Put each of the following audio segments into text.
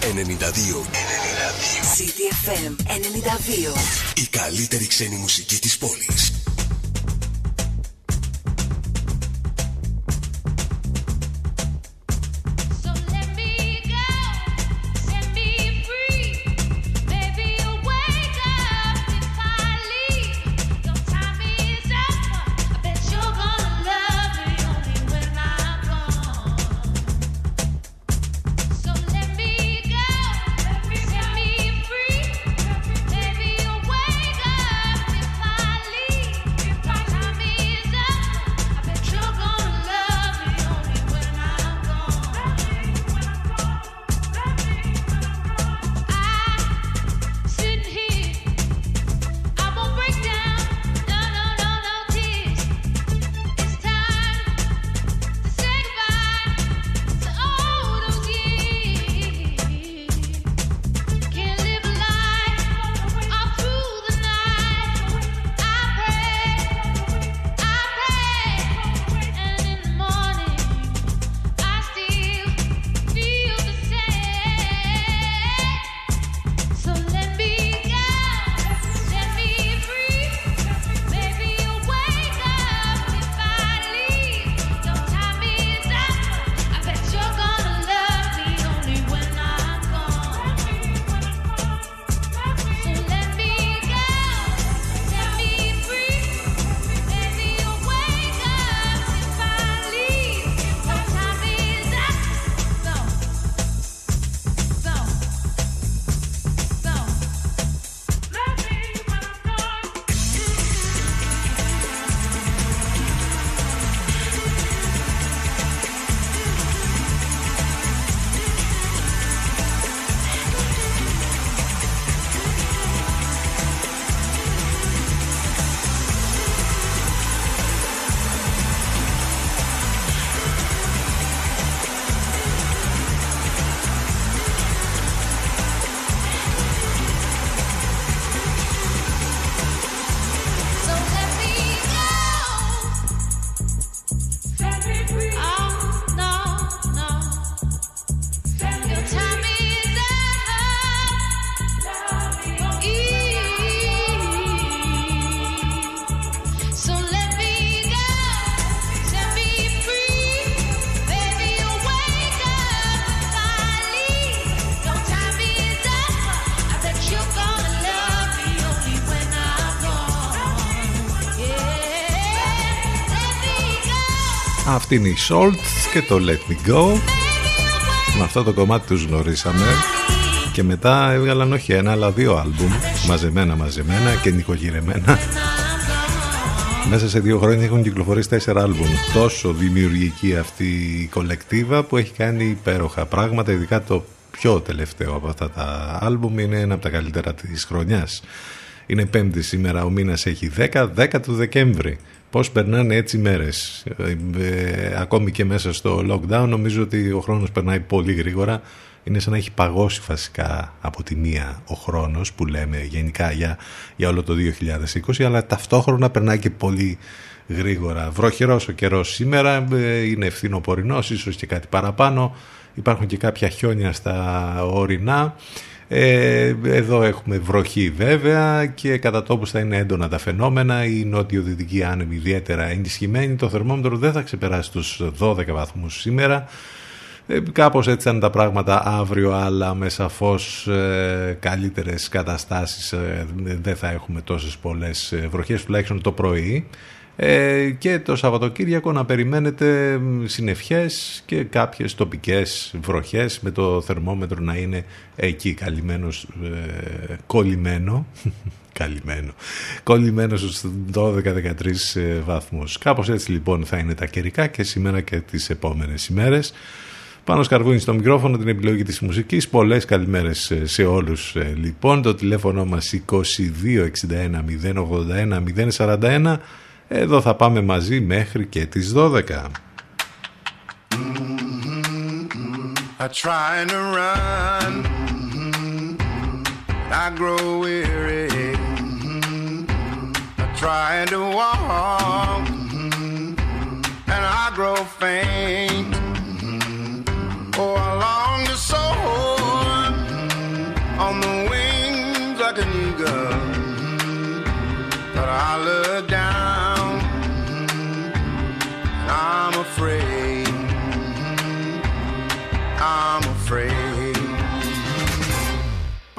92. CDFM 92. Η καλύτερη ξένη μουσική της πόλης. Αυτή είναι η Salt και το Let Me Go. Με αυτό το κομμάτι τους γνωρίσαμε. Και μετά έβγαλαν όχι ένα αλλά δύο άλμπουμ μαζεμένα μαζεμένα και νοικογυρεμένα. Μέσα σε δύο χρόνια έχουν κυκλοφορήσει τέσσερα άλμπουμ. Τόσο δημιουργική αυτή η κολεκτίβα που έχει κάνει υπέροχα πράγματα, ειδικά το πιο τελευταίο από αυτά τα άλμπουμ είναι ένα από τα καλύτερα της χρονιάς. Είναι πέμπτη σήμερα, ο μήνας έχει 10, 10 του Δεκέμβρη. Πώς περνάνε έτσι οι μέρες. Ε, ε, ακόμη και μέσα στο lockdown νομίζω ότι ο χρόνος περνάει πολύ γρήγορα. Είναι σαν να έχει παγώσει φασικά από τη μία ο χρόνος που λέμε γενικά για, για όλο το 2020 αλλά ταυτόχρονα περνάει και πολύ γρήγορα. Βροχερός ο καιρός σήμερα, ε, είναι ευθυνοπορεινός, ίσως και κάτι παραπάνω. Υπάρχουν και κάποια χιόνια στα ορεινά. Ε, εδώ έχουμε βροχή βέβαια και κατά τόπους θα είναι έντονα τα φαινόμενα. Η νότιο-δυτική άνεμη ιδιαίτερα ενισχυμένη. Το θερμόμετρο δεν θα ξεπεράσει τους 12 βαθμούς σήμερα. Ε, κάπως έτσι ήταν τα πράγματα αύριο αλλά με σαφώς ε, καλύτερες καταστάσεις ε, δεν θα έχουμε τόσες πολλές ε, βροχές τουλάχιστον το πρωί ε, και το Σαββατοκύριακο να περιμένετε συννεφιές και κάποιες τοπικές βροχές με το θερμόμετρο να είναι εκεί καλυμμένος, ε, κολλημένο καλυμμένο, κολλημένο στους 12-13 ε, βαθμούς. Κάπως έτσι λοιπόν θα είναι τα καιρικά και σήμερα και τις επόμενες ημέρες. Πάνω σκαρβούνι στο μικρόφωνο την επιλογή της μουσικής. Πολλές καλημέρες ε, σε όλους λοιπόν. Το τηλέφωνο μας 2261 081 041 εδώ θα πάμε μαζί μέχρι και τις 12. I try to run, I grow weary. I try to walk, and I grow faint. Oh, I long to soar like an eagle. But I look down,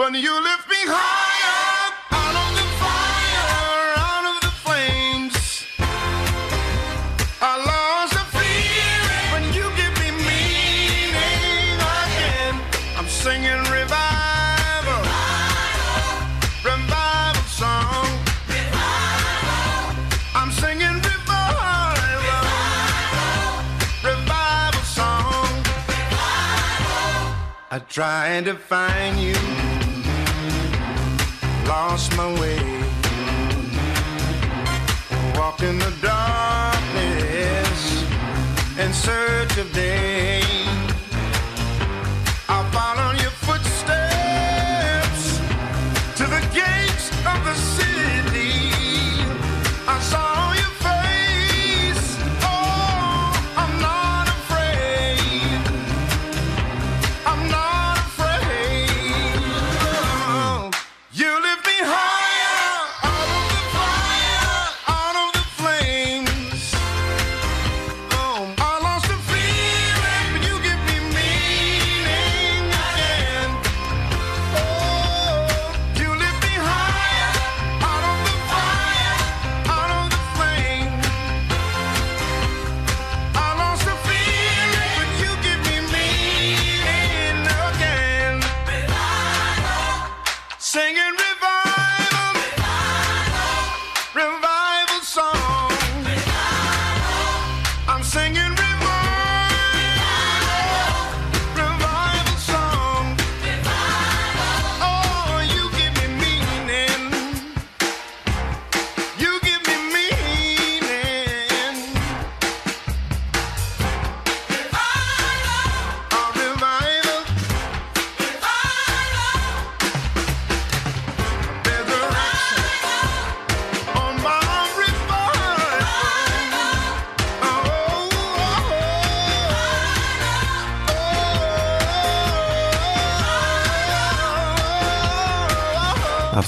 But you lift me higher out of the fire, out of the flames. I lost the fear when you give me meaning again. I'm singing revival, revival song. I'm singing revival, revival song. I tried to find you, lost my way. Walk in the darkness in search of day.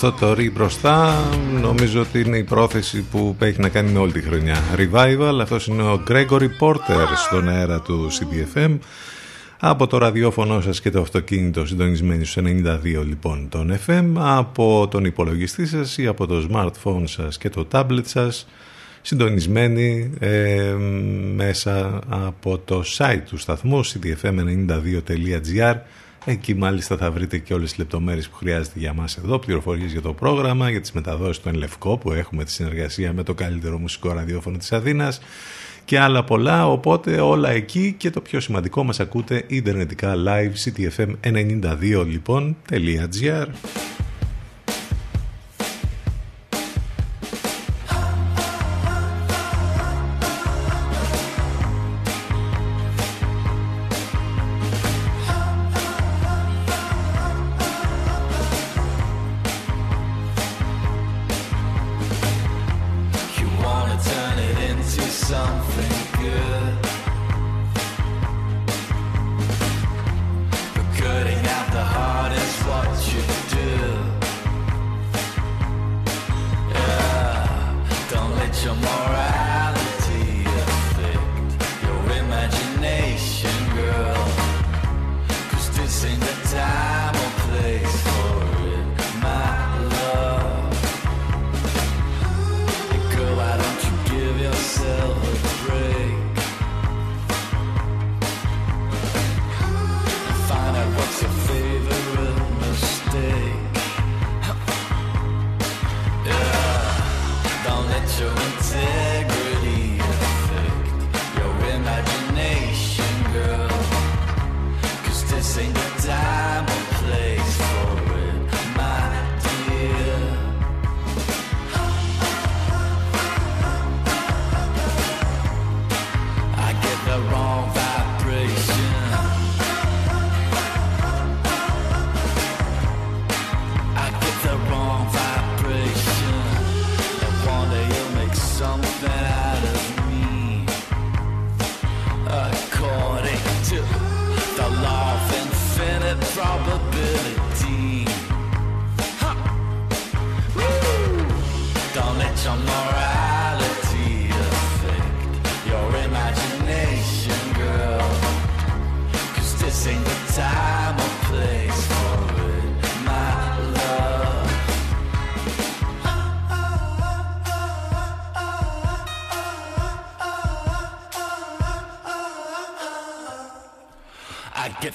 Αυτό το ρί μπροστά νομίζω ότι είναι η πρόθεση που έχει να κάνει με όλη τη χρονιά. Revival, αυτός είναι ο Gregory Porter στον αέρα του CDFM. Από το ραδιόφωνο σας και το αυτοκίνητο συντονισμένοι στους 92 λοιπόν τον FM, από τον υπολογιστή σας ή από το smartphone σας και το tablet σας, συντονισμένοι ε, μέσα από το site του σταθμού cdfm92.gr Εκεί μάλιστα θα βρείτε και όλες τις λεπτομέρειες που χρειάζεται για μας εδώ, πληροφορίες για το πρόγραμμα, για τις μεταδόσεις του Ενλευκό που έχουμε τη συνεργασία με το καλύτερο μουσικό ραδιόφωνο της Αθήνας και άλλα πολλά, οπότε όλα εκεί και το πιο σημαντικό μας ακούτε ιντερνετικά live ctfm92 λοιπόν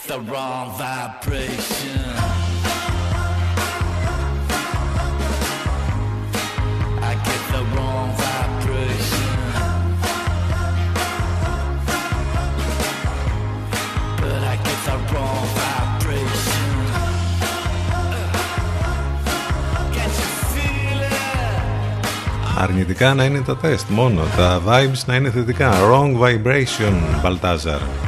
the wrong vibration. I get the wrong vibration. But I get the wrong vibration. Can't you feel it? Αρνητικά να είναι τα τεστ μόνο. Τα vibes να είναι θετικά. Wrong vibration, Μπαλτάζαρ.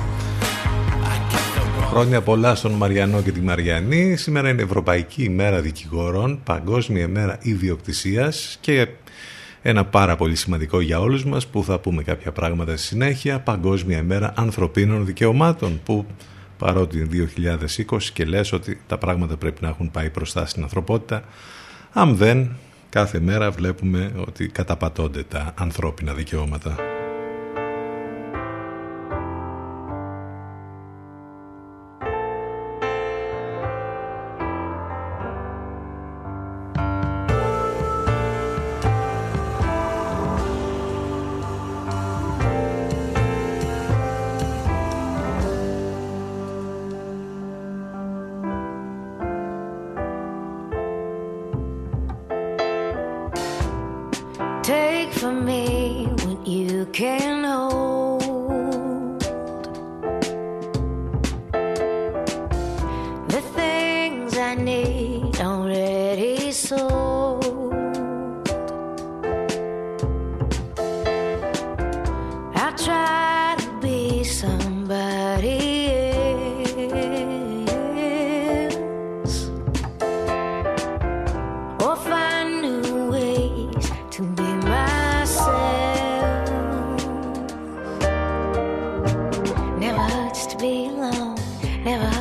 Χρόνια πολλά στον Μαριανό και τη Μαριανή. Σήμερα είναι Ευρωπαϊκή ημέρα δικηγόρων, Παγκόσμια ημέρα ιδιοκτησίας και ένα πάρα πολύ σημαντικό για όλους μας που θα πούμε κάποια πράγματα στη συνέχεια. Παγκόσμια ημέρα ανθρωπίνων δικαιωμάτων που παρότι είναι 2020 και λες ότι τα πράγματα πρέπει να έχουν πάει μπροστά στην ανθρωπότητα, αν δεν κάθε μέρα βλέπουμε ότι καταπατώνται τα ανθρώπινα δικαιώματα. feeling. Never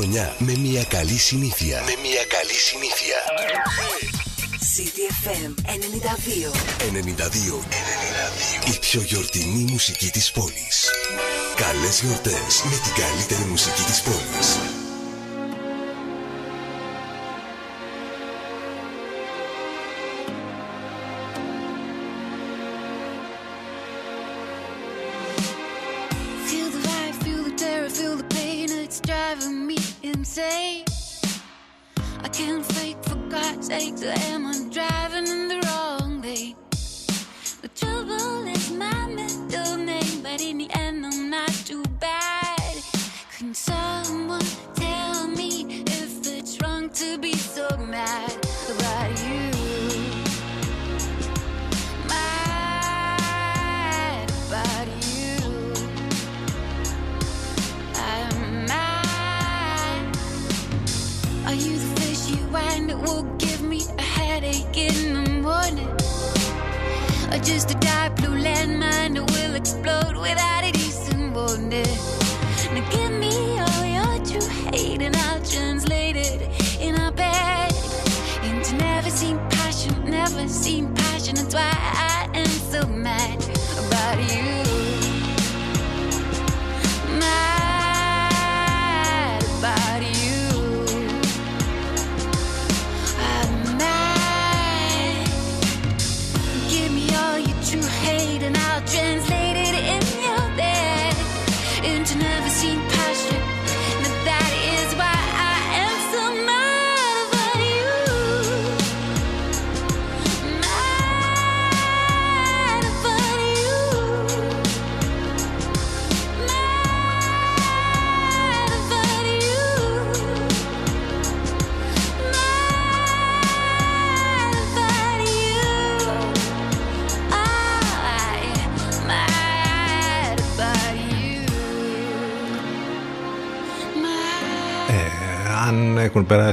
χρονιά με μια καλή συνήθεια. Με μια καλή συνήθεια. CDFM 92. 92. 92. Η πιο γιορτινή μουσική της πόλης. Καλές γιορτές με την καλύτερη μουσική της πόλης.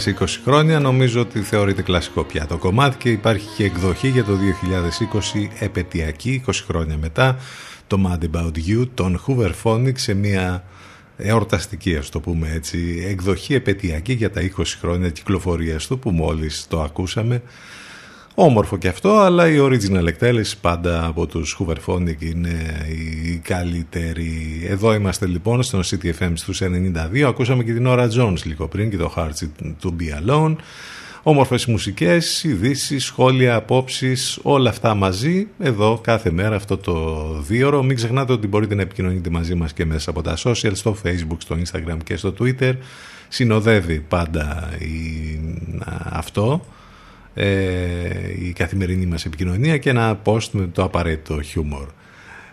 Περάσει 20 χρόνια νομίζω ότι θεωρείται κλασικό πια το κομμάτι και υπάρχει και εκδοχή για το 2020 επαιτειακή 20 χρόνια μετά το Mad About You των Hoover Phonics σε μια εορταστική ας το πούμε έτσι εκδοχή επαιτειακή για τα 20 χρόνια κυκλοφορίας του που μόλις το ακούσαμε Όμορφο και αυτό, αλλά η original εκτέλεση πάντα από τους Hooverphonic είναι η καλύτερη. Εδώ είμαστε λοιπόν στον CTFM στους 92. Ακούσαμε και την ώρα Jones λίγο πριν και το Hearts to Be Alone. Όμορφες μουσικές, ειδήσεις, σχόλια, απόψεις, όλα αυτά μαζί. Εδώ κάθε μέρα αυτό το δίωρο. Μην ξεχνάτε ότι μπορείτε να επικοινωνείτε μαζί μας και μέσα από τα social, στο facebook, στο instagram και στο twitter. Συνοδεύει πάντα η, αυτό ε, η καθημερινή μας επικοινωνία και ένα post με το απαραίτητο χιούμορ.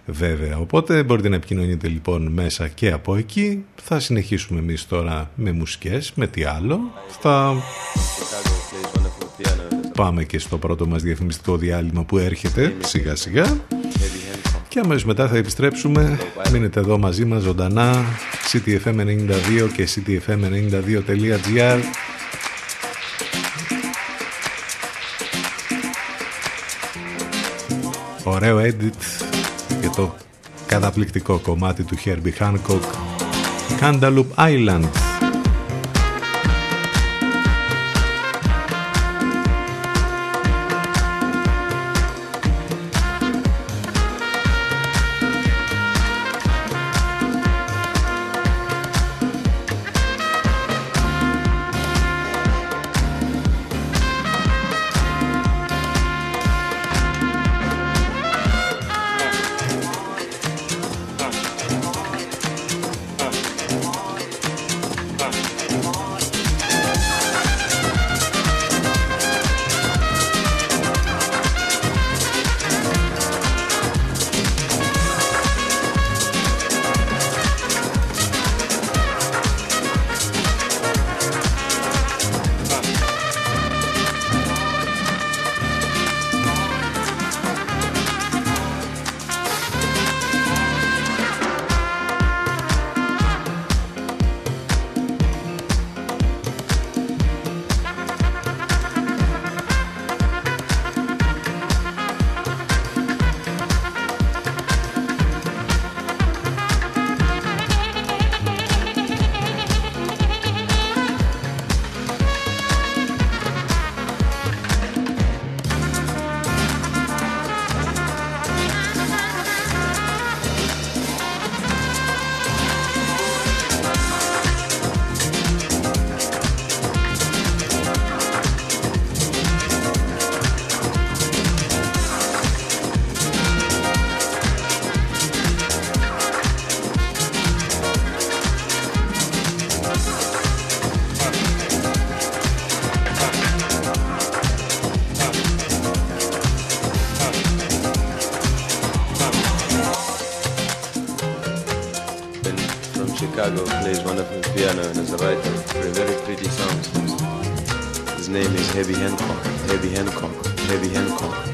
Βέβαια οπότε μπορείτε να επικοινωνείτε λοιπόν μέσα και από εκεί. Θα συνεχίσουμε εμείς τώρα με μουσικές με τι άλλο. Θα πάμε και στο πρώτο μας διαφημιστικό διάλειμμα που έρχεται σιγά σιγά. Και αμέσως μετά θα επιστρέψουμε. Μείνετε εδώ μαζί μας ζωντανά. Ctfm92 και ctfm92.gr ωραίο edit για το καταπληκτικό κομμάτι του Herbie Hancock Cantaloupe Island a writer very pretty songs. His name is Heavy Hancock, Heavy Hancock, Heavy Hancock.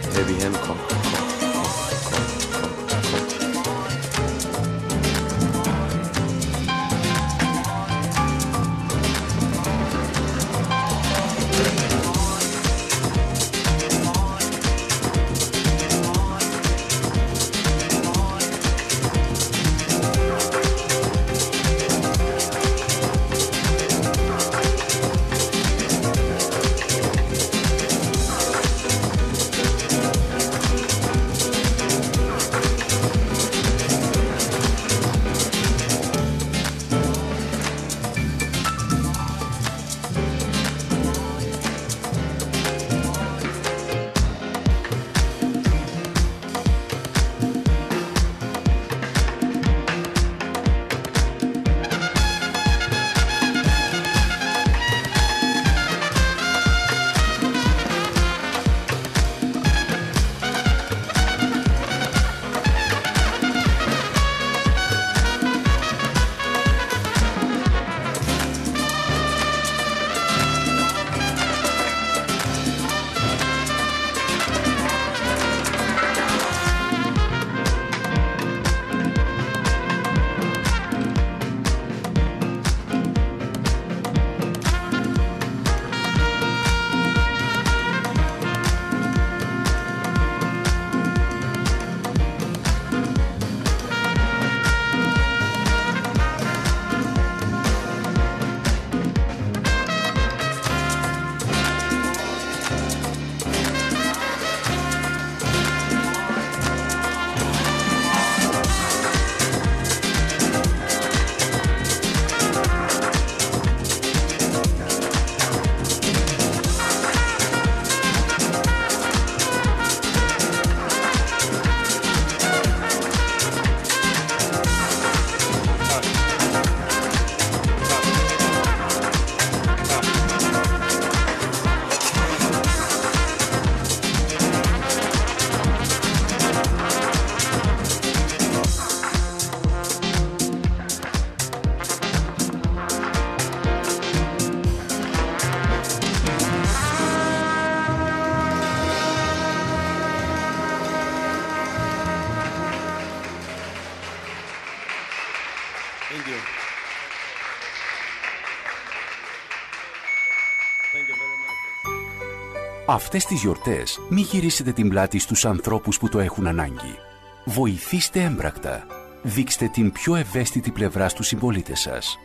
Αυτές τις γιορτές μη γυρίσετε την πλάτη στους ανθρώπους που το έχουν ανάγκη. Βοηθήστε έμπρακτα. Δείξτε την πιο ευαίσθητη πλευρά στους συμπολίτες σας.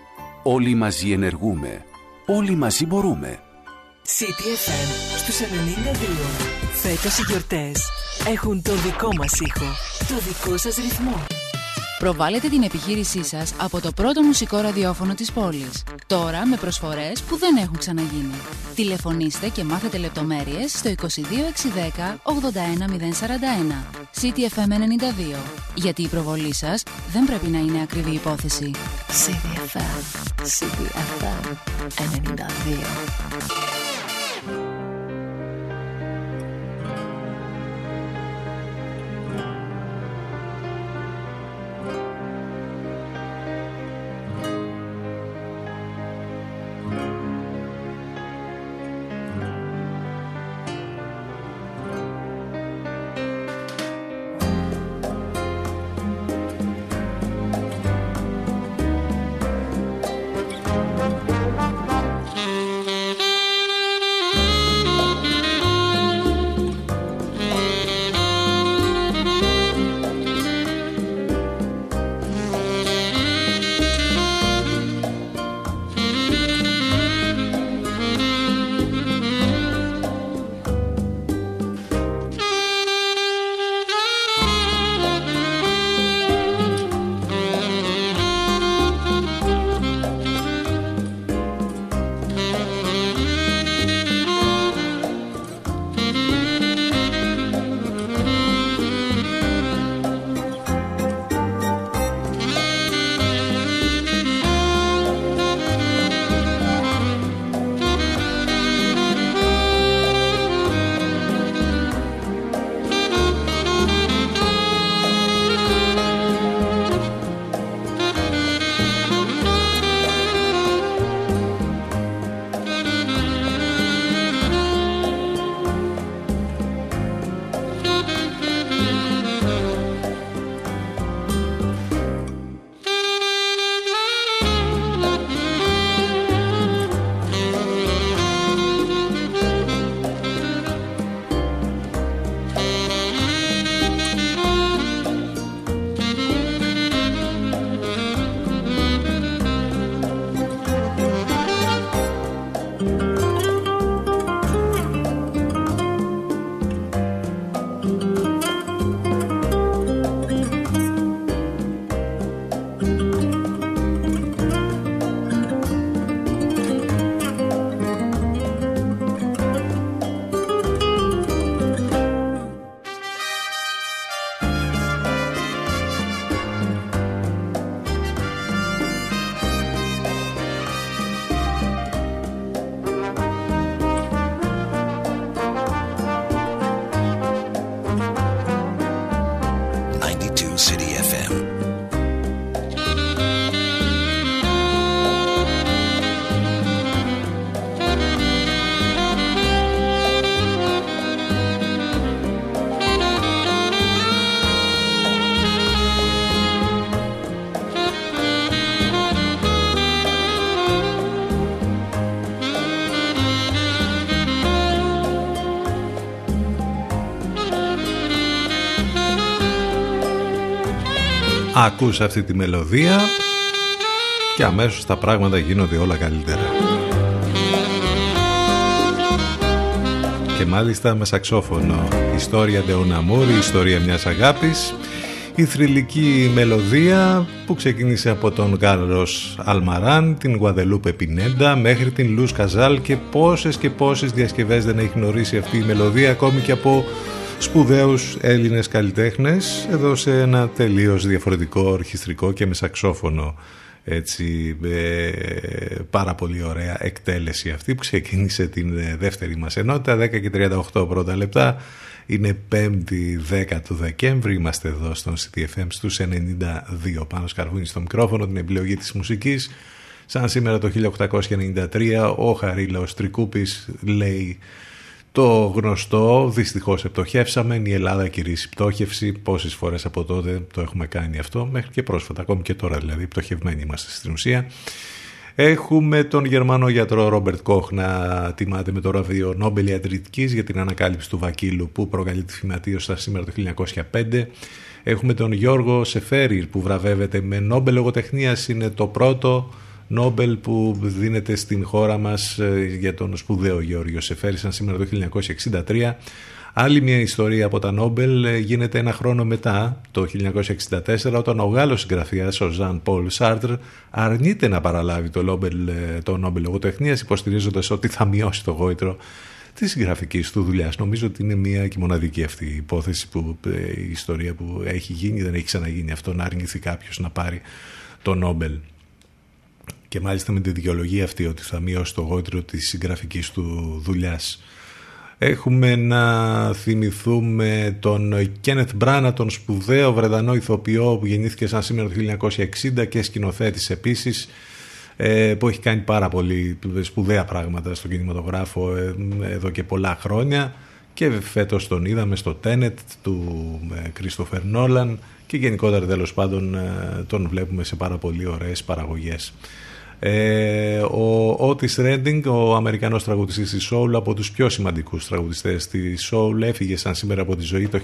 Όλοι μαζί ενεργούμε. Όλοι μαζί μπορούμε. CTFM στους 92. Φέτος οι γιορτές έχουν το δικό μας ήχο, το δικό σας ρυθμό. Προβάλλετε την επιχείρησή σας από το πρώτο μουσικό ραδιόφωνο της πόλης. Τώρα με προσφορές που δεν έχουν ξαναγίνει. Τηλεφωνήστε και μάθετε λεπτομέρειες στο 22610 81041. CTFM 92. Γιατί η προβολή σας δεν πρέπει να είναι ακριβή υπόθεση. CTFM, CTFM 92. Ακούς αυτή τη μελωδία και αμέσως τα πράγματα γίνονται όλα καλύτερα. Και μάλιστα με σαξόφωνο. Ιστορία Ντεοναμούρ, η ιστορία μιας αγάπης. Η θρηλυκή μελωδία που ξεκίνησε από τον Κάρλος Αλμαράν, την Γουαδελούπε Πινέντα μέχρι την Λούς Καζάλ και πόσες και πόσες διασκευές δεν έχει γνωρίσει αυτή η μελωδία ακόμη και από σπουδαίους Έλληνες καλλιτέχνες εδώ σε ένα τελείως διαφορετικό ορχιστρικό και με σαξόφωνο έτσι ε, πάρα πολύ ωραία εκτέλεση αυτή που ξεκίνησε την ε, δεύτερη μας ενότητα 10 και 38 πρώτα λεπτά. Είναι 5η 10 του Δεκέμβρη. Είμαστε εδώ στον CTFM στους 92 πάνω σκαρβούνι στο μικρόφωνο την επιλογή της μουσικής. Σαν σήμερα το 1893 ο Χαρίλαος Τρικούπης λέει το γνωστό, δυστυχώς επτοχεύσαμε, η Ελλάδα κηρύσσει πτώχευση. Πόσες φορές από τότε το έχουμε κάνει αυτό, μέχρι και πρόσφατα, ακόμη και τώρα δηλαδή, πτωχευμένοι είμαστε στην ουσία. Έχουμε τον Γερμανό γιατρό Ρόμπερτ Κόχ να τιμάται με το ραβδίο Νόμπελ Ιατρητικής για την ανακάλυψη του βακίλου που προκαλεί τη φυματίωση σήμερα το 1905. Έχουμε τον Γιώργο Σεφέρη που βραβεύεται με Νόμπελ Λογοτεχνίας, είναι το πρώτο Νόμπελ που δίνεται στην χώρα μας ε, για τον σπουδαίο Γεώργιο Σεφέρισαν σήμερα το 1963. Άλλη μια ιστορία από τα Νόμπελ ε, γίνεται ένα χρόνο μετά, το 1964, όταν ο Γάλλος συγγραφέας, ο Ζαν Πολ Σάρτρ, αρνείται να παραλάβει το Νόμπελ, ε, το Νόμπελ Λογοτεχνίας, υποστηρίζοντας ότι θα μειώσει το γόητρο της συγγραφική του δουλειάς. Νομίζω ότι είναι μια και μοναδική αυτή η υπόθεση που η ιστορία που έχει γίνει, δεν έχει ξαναγίνει αυτό να αρνηθεί κάποιος να πάρει το Νόμπελ και μάλιστα με τη δικαιολογία αυτή ότι θα μειώσει το γόητρο της συγγραφικής του δουλειάς. Έχουμε να θυμηθούμε τον Κένεθ Μπράνα, τον σπουδαίο Βρετανό ηθοποιό που γεννήθηκε σαν σήμερα το 1960 και σκηνοθέτης επίσης ε, που έχει κάνει πάρα πολύ σπουδαία πράγματα στον κινηματογράφο ε, εδώ και πολλά χρόνια και φέτος τον είδαμε στο Τένετ του Κρίστοφερ Νόλαν και γενικότερα τέλος πάντων ε, τον βλέπουμε σε πάρα πολύ ωραίες παραγωγές. Ε, ο Otis Redding, ο Αμερικανός τραγουδιστής της Soul, από τους πιο σημαντικούς τραγουδιστές της Soul, έφυγε σαν σήμερα από τη ζωή το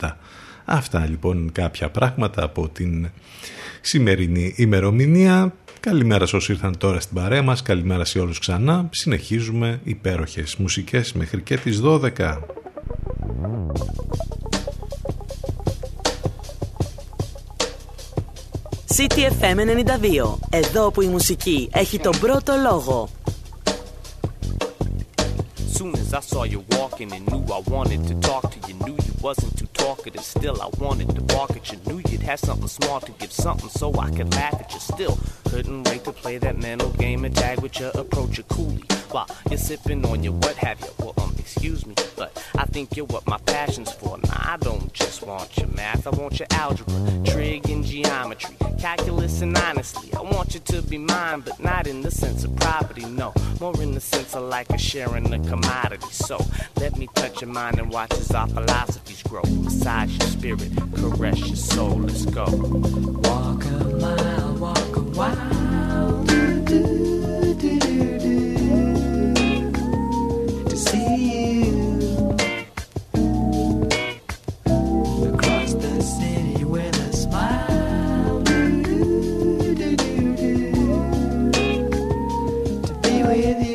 1967. Αυτά λοιπόν κάποια πράγματα από την σημερινή ημερομηνία. Καλημέρα σε όσοι ήρθαν τώρα στην παρέα μας, καλημέρα σε όλους ξανά. Συνεχίζουμε υπέροχες μουσικές μέχρι και τις 12. CTFM 92. Εδώ που η μουσική έχει τον πρώτο λόγο. Soon as I saw you walking and knew I wanted to talk to you, knew you wasn't too talkative. Still, I wanted to bark at you, knew you'd have something smart to give, something so I could laugh at you. Still, couldn't wait to play that mental game and tag with your approach you coolly while you're sipping on your what have you. Well, um, excuse me, but I think you're what my passion's for. Now, I don't just want your math, I want your algebra, trig and geometry, calculus and honestly. I want you to be mine, but not in the sense of property, no. More in the sense of like a sharing a commodity. So let me touch your mind and watch as our philosophies grow. Massage your spirit, caress your soul. Let's go. Walk a mile, walk a while. Do, do, do, do. To see you across the city with a smile. Do. To be with you.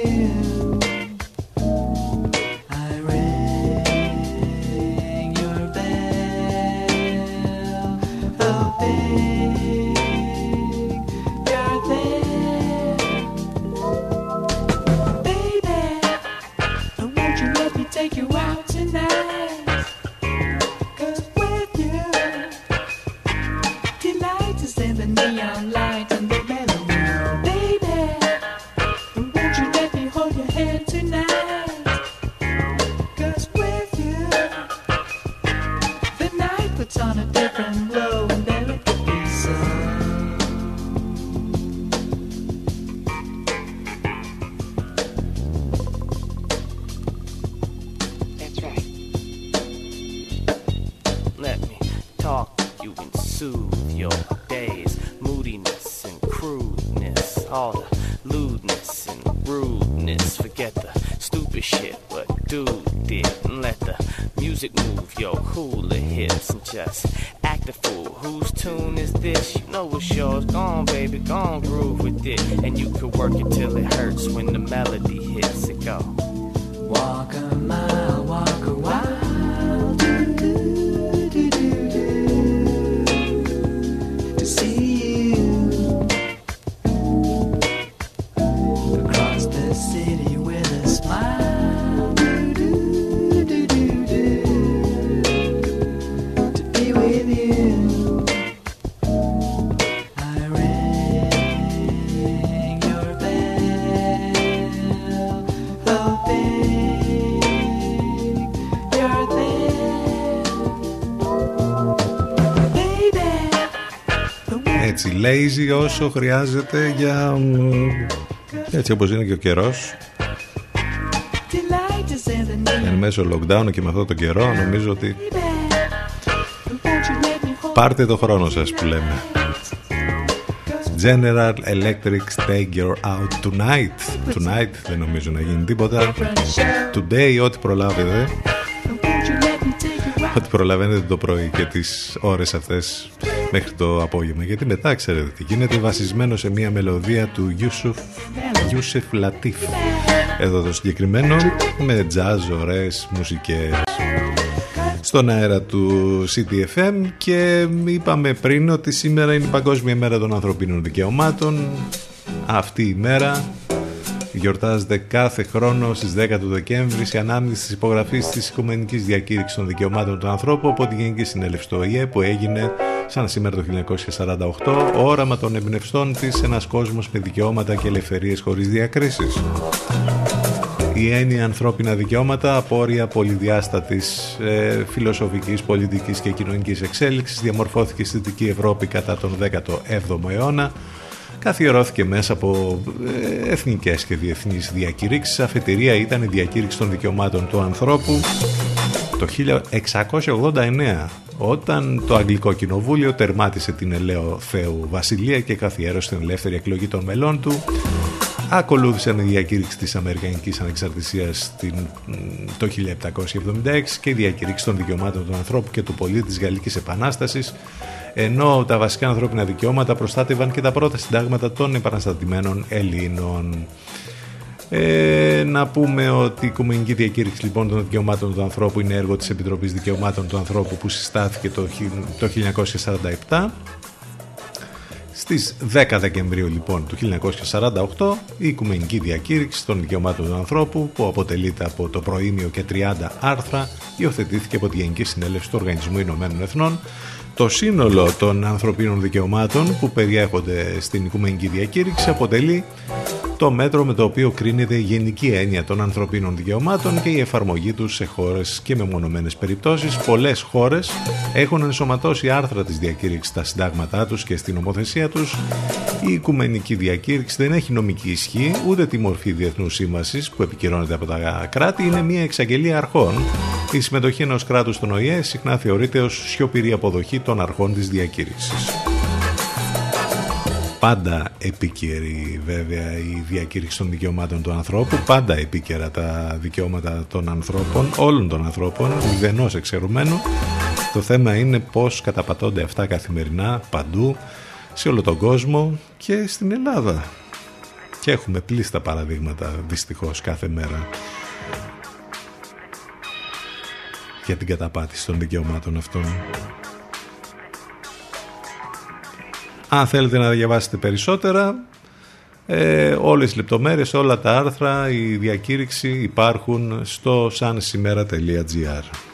Lazy όσο χρειάζεται για... μ, Έτσι όπως είναι και ο καιρός. Delight to say the name. Εν μέσω lockdown και με αυτό τον καιρό νομίζω ότι Won't you let me hold πάρτε το χρόνο σας που λέμε. General Electric Take Your Out Tonight. Tonight δεν νομίζω να γίνει τίποτα. Today ό,τι προλάβετε. Won't you let me take you out? Ό,τι προλαβαίνετε το πρωί και τις ώρες αυτές μέχρι το απόγευμα. Γιατί μετά ξέρετε τι γίνεται βασισμένο σε μια μελωδία του Yusuf, Yusuf Latif. Εδώ το συγκεκριμένο με jazz, ωραίες μουσικές στον αέρα του CTFM και είπαμε πριν ότι σήμερα είναι η Παγκόσμια Μέρα των Ανθρωπίνων Δικαιωμάτων. Αυτή η μέρα γιορτάζεται κάθε χρόνο στις 10 του Δεκέμβρη σε ανάμνηση της υπογραφής της Οικουμενικής Διακήρυξης των Δικαιωμάτων του Ανθρώπου από τη Γενική Συνέλευση του ΟΗΕ που έγινε σαν σήμερα το 1948 όραμα των εμπνευστών της ένας κόσμος με δικαιώματα και ελευθερίες χωρίς διακρίσεις. Η έννοια ανθρώπινα δικαιώματα, απόρρια πολυδιάστατης ε, φιλοσοφικής, πολιτικής και κοινωνικής εξέλιξης, διαμορφώθηκε στη Δυτική Ευρώπη κατά τον 17ο αιώνα, καθιερώθηκε μέσα από ε, εθνικές και διεθνείς διακήρυξεις. Αφετηρία ήταν η διακήρυξη των δικαιωμάτων του ανθρώπου το 1689 όταν το Αγγλικό Κοινοβούλιο τερμάτισε την ελαίο Θεού Βασιλεία και καθιέρωσε την ελεύθερη εκλογή των μελών του ακολούθησαν η διακήρυξη της Αμερικανικής Ανεξαρτησίας την, το 1776 και η διακήρυξη των δικαιωμάτων του ανθρώπου και του πολίτη της Γαλλικής Επανάστασης ενώ τα βασικά ανθρώπινα δικαιώματα προστάτευαν και τα πρώτα συντάγματα των επαναστατημένων Ελλήνων. Ε, να πούμε ότι η Οικουμενική Διακήρυξη λοιπόν των Δικαιωμάτων του Ανθρώπου είναι έργο της Επιτροπής Δικαιωμάτων του Ανθρώπου που συστάθηκε το, χι- το 1947 στις 10 Δεκεμβρίου λοιπόν του 1948 η Οικουμενική Διακήρυξη των Δικαιωμάτων του Ανθρώπου που αποτελείται από το προήμιο και 30 άρθρα υιοθετήθηκε από τη Γενική Συνέλευση του Οργανισμού Ηνωμένων Εθνών το σύνολο των ανθρωπίνων δικαιωμάτων που περιέχονται στην Οικουμενική Διακήρυξη αποτελεί το μέτρο με το οποίο κρίνεται η γενική έννοια των ανθρωπίνων δικαιωμάτων και η εφαρμογή τους σε χώρες και μεμονωμένες περιπτώσεις. Πολλές χώρες έχουν ενσωματώσει άρθρα της διακήρυξης στα συντάγματά τους και στην ομοθεσία τους. Η Οικουμενική Διακήρυξη δεν έχει νομική ισχύ, ούτε τη μορφή διεθνούς σύμβασης που επικυρώνεται από τα κράτη, είναι μια εξαγγελία αρχών. Η συμμετοχή ενός κράτους στον ΟΗΕ συχνά θεωρείται ως σιωπηρή αποδοχή των αρχών της διακήρυξης. Πάντα επίκαιρη βέβαια η διακήρυξη των δικαιωμάτων του ανθρώπου, πάντα επίκαιρα τα δικαιώματα των ανθρώπων, όλων των ανθρώπων, ουδενός εξαιρουμένου. Το θέμα είναι πώς καταπατώνται αυτά καθημερινά, παντού, σε όλο τον κόσμο και στην Ελλάδα. Και έχουμε πλήστα παραδείγματα δυστυχώς κάθε μέρα για την καταπάτηση των δικαιωμάτων αυτών. Αν θέλετε να διαβάσετε περισσότερα, ε, όλες οι λεπτομέρειες, όλα τα άρθρα, η διακήρυξη υπάρχουν στο sansimera.gr.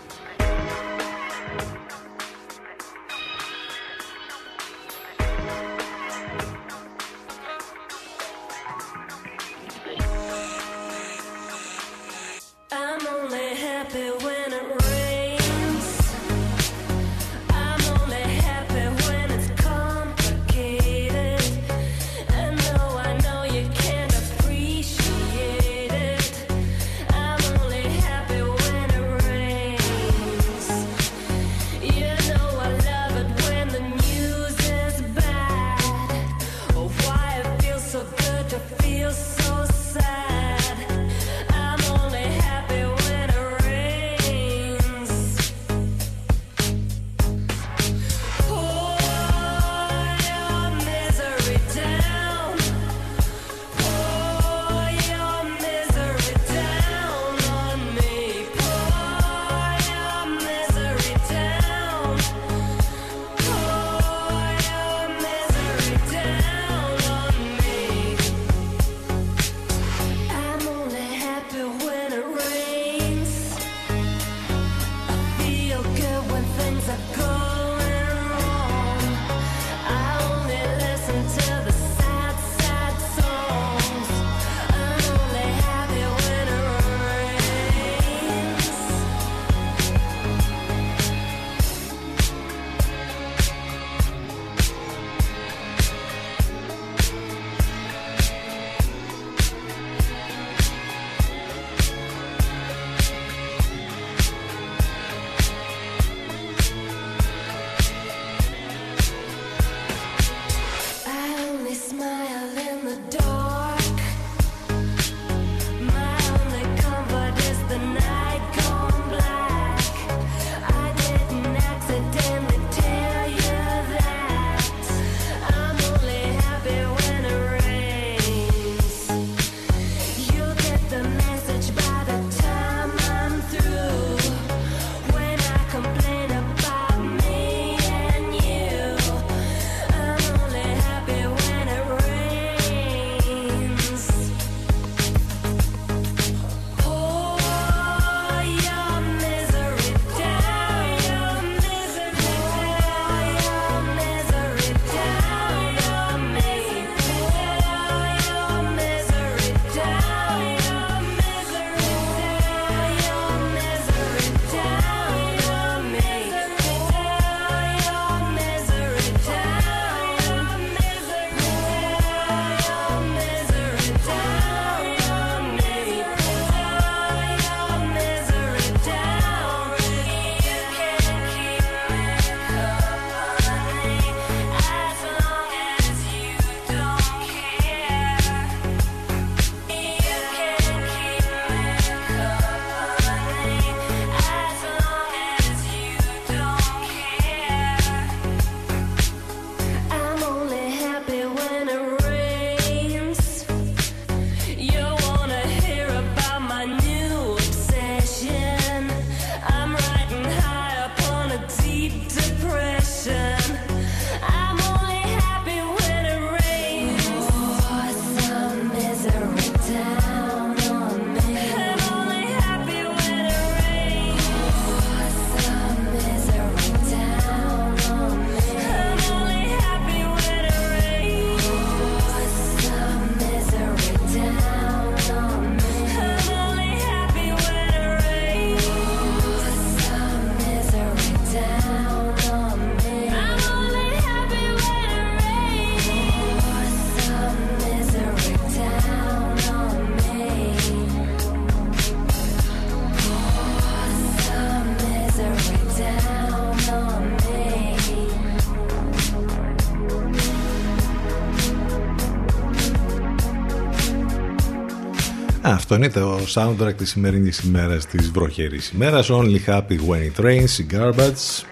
Αυτό είναι το soundtrack της σημερινής ημέρας της βροχερής ημέρας. Only Happy When It Rains, η Garbage.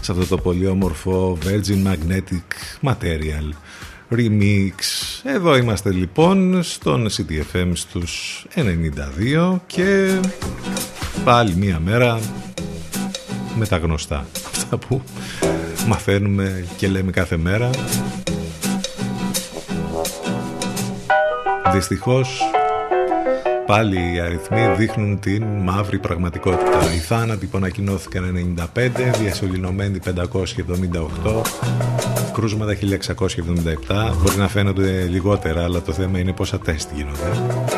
Σε αυτό το πολύ όμορφο Virgin Magnetic Material Remix. Εδώ είμαστε λοιπόν στον CTFM στους 92 και πάλι μία μέρα με τα γνωστά. Αυτά που μαθαίνουμε και λέμε κάθε μέρα. Δυστυχώς πάλι οι αριθμοί δείχνουν την μαύρη πραγματικότητα. Οι θάνατοι που ανακοινώθηκαν 95, διασωληνωμένοι 578, κρούσματα 1677. Μπορεί να φαίνονται λιγότερα, αλλά το θέμα είναι πόσα τεστ γίνονται.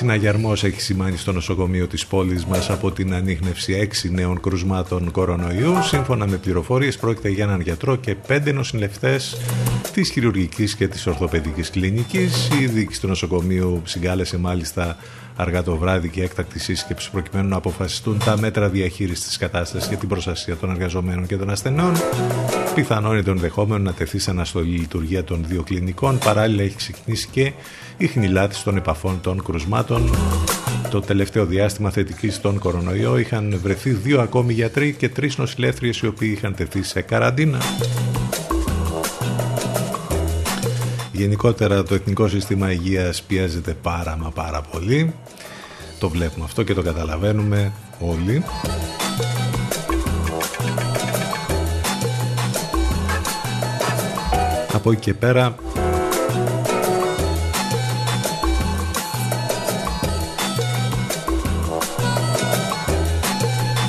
Συναγερμός έχει σημάνει στο νοσοκομείο της πόλης μας από την ανείχνευση 6 νέων κρουσμάτων κορονοϊού. Σύμφωνα με πληροφορίες πρόκειται για έναν γιατρό και 5 νοσηλευτές της χειρουργικής και της ορθοπαιδικής κλινικής. Η διοίκηση του νοσοκομείου συγκάλεσε μάλιστα αργά το βράδυ και έκτακτη σύσκεψη προκειμένου να αποφασιστούν τα μέτρα διαχείρισης της κατάστασης και την προστασία των εργαζομένων και των ασθενών. Πιθανόν είναι το ενδεχόμενο να τεθεί σε αναστολή λειτουργία των δύο κλινικών. Παράλληλα έχει ξεκινήσει και η χνηλάτιση των επαφών των κρουσμάτων. Το τελευταίο διάστημα θετικής στον κορονοϊό είχαν βρεθεί δύο ακόμη γιατροί και τρεις νοσηλεύτριες οι οποίοι είχαν τεθεί σε καραντίνα. Γενικότερα το Εθνικό Σύστημα Υγείας πιέζεται πάρα μα πάρα πολύ. Το βλέπουμε αυτό και το καταλαβαίνουμε όλοι. Από εκεί και πέρα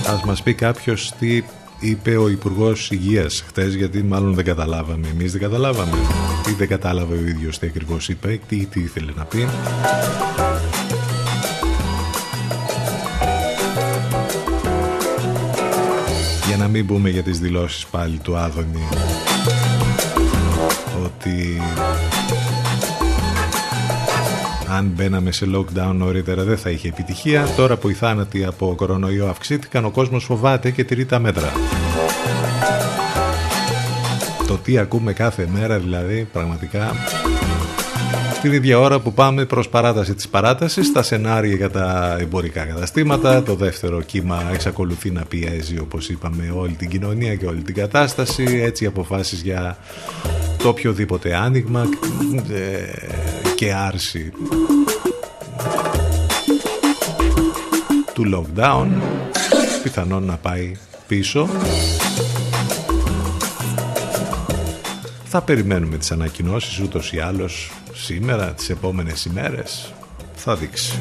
Ας μας πει κάποιος τι είπε ο Υπουργός Υγείας χτε, γιατί μάλλον δεν καταλάβαμε. Εμείς δεν καταλάβαμε. Ή δεν κατάλαβε ο ίδιος τι ακριβώς είπε, τι, τι ήθελε να πει. Για να μην πούμε για τις δηλώσεις πάλι του Άδωνη ότι αν μπαίναμε σε lockdown νωρίτερα δεν θα είχε επιτυχία. Τώρα που οι θάνατοι από κορονοϊό αυξήθηκαν, ο κόσμος φοβάται και τηρεί τα μέτρα. Το τι ακούμε κάθε μέρα δηλαδή, πραγματικά την ίδια ώρα που πάμε προς παράταση της παράτασης, τα σενάρια για τα εμπορικά καταστήματα, το δεύτερο κύμα εξακολουθεί να πιέζει όπως είπαμε όλη την κοινωνία και όλη την κατάσταση, έτσι αποφάσεις για το οποιοδήποτε άνοιγμα ε, και άρση του lockdown πιθανόν να πάει πίσω. Θα περιμένουμε τις ανακοινώσεις ούτως ή άλλως σήμερα, τις επόμενες ημέρες. Θα δείξει.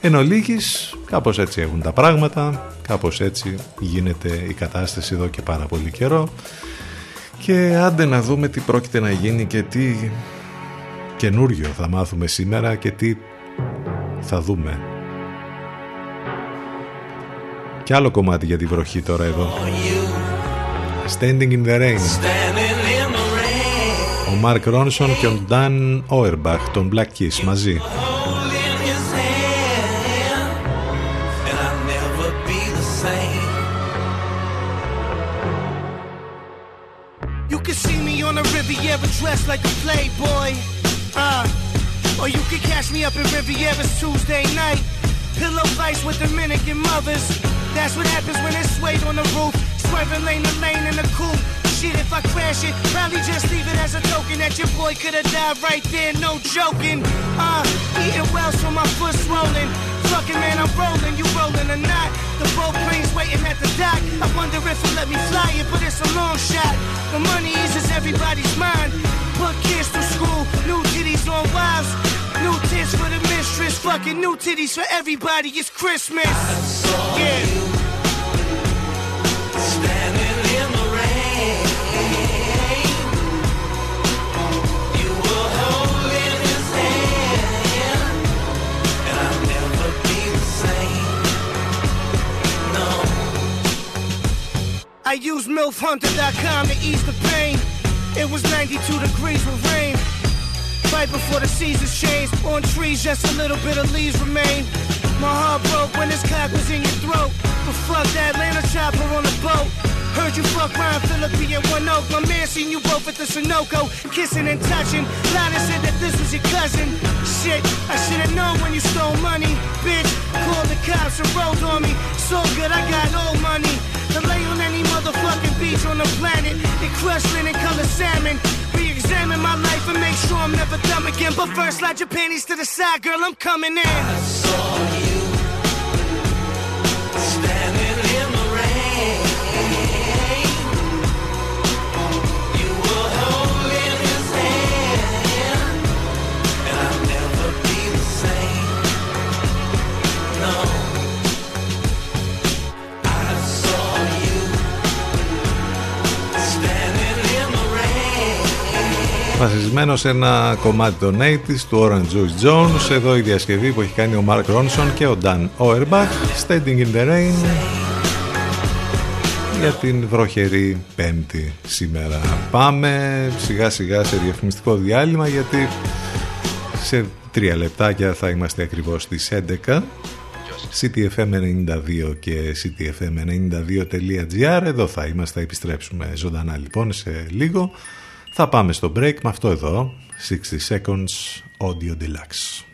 Εν ολίγης, κάπως έτσι έχουν τα πράγματα, κάπως έτσι γίνεται η κατάσταση εδώ και πάρα πολύ καιρό και άντε να δούμε τι πρόκειται να γίνει και τι καινούριο θα μάθουμε σήμερα και τι θα δούμε. Και άλλο κομμάτι για τη βροχή τώρα εδώ. Standing in the Rain. Ο Μάρκ Ρόνσον και ο Νταν Όερμπαχ των Black Keys μαζί. Dressed like a playboy. Uh, or you can catch me up in Riviera's Tuesday night. Pillow fights with Dominican mothers. That's what happens when it's swayed on the roof. Swerving lane to lane in the coupe. Shit, if I crash it, probably just leave it as a token that your boy could have died right there, no joking. Uh, eating well so my foot's swollen. Fucking man, I'm rolling, you rolling or not. The boat plane's waiting at the dock. I wonder if he'll let me fly it, but it's a long shot. The money eases everybody's mind. Put kids through school, new titties on wives. New tits for the mistress, fucking new titties for everybody. It's Christmas. Yeah. I use MILFHunter.com to ease the pain. It was 92 degrees with rain. right before the seasons change. On trees, just a little bit of leaves remain. My heart broke when this cock was in your throat. But fuck that Atlanta chopper on the boat. Heard you fuck Ryan Philippi and One Oak. My man seen you both at the Sunoco, kissing and touching. Lana said that this was your cousin. Shit, I should've known when you stole money. Bitch, called the cops and rolled on me. So good, I got old money. To lay on any motherfucking beach on the planet. And crush linen color salmon. Re-examine my life and make sure I'm never dumb again. But first, slide your panties to the side, girl. I'm coming in. I saw you standing Βασισμένο σε ένα κομμάτι των 80s του Orange Joyce Jones. Εδώ η διασκευή που έχει κάνει ο Mark Ronson και ο Dan Auerbach Standing in the Rain για την βροχερή πέμπτη σήμερα. Πάμε σιγά σιγά σε διαφημιστικό διάλειμμα γιατί σε τρία λεπτάκια θα είμαστε ακριβώς στις 11 CTFM92 και CTFM92.gr εδώ θα είμαστε, θα επιστρέψουμε ζωντανά λοιπόν σε λίγο θα πάμε στο break με αυτό εδώ 60 seconds audio deluxe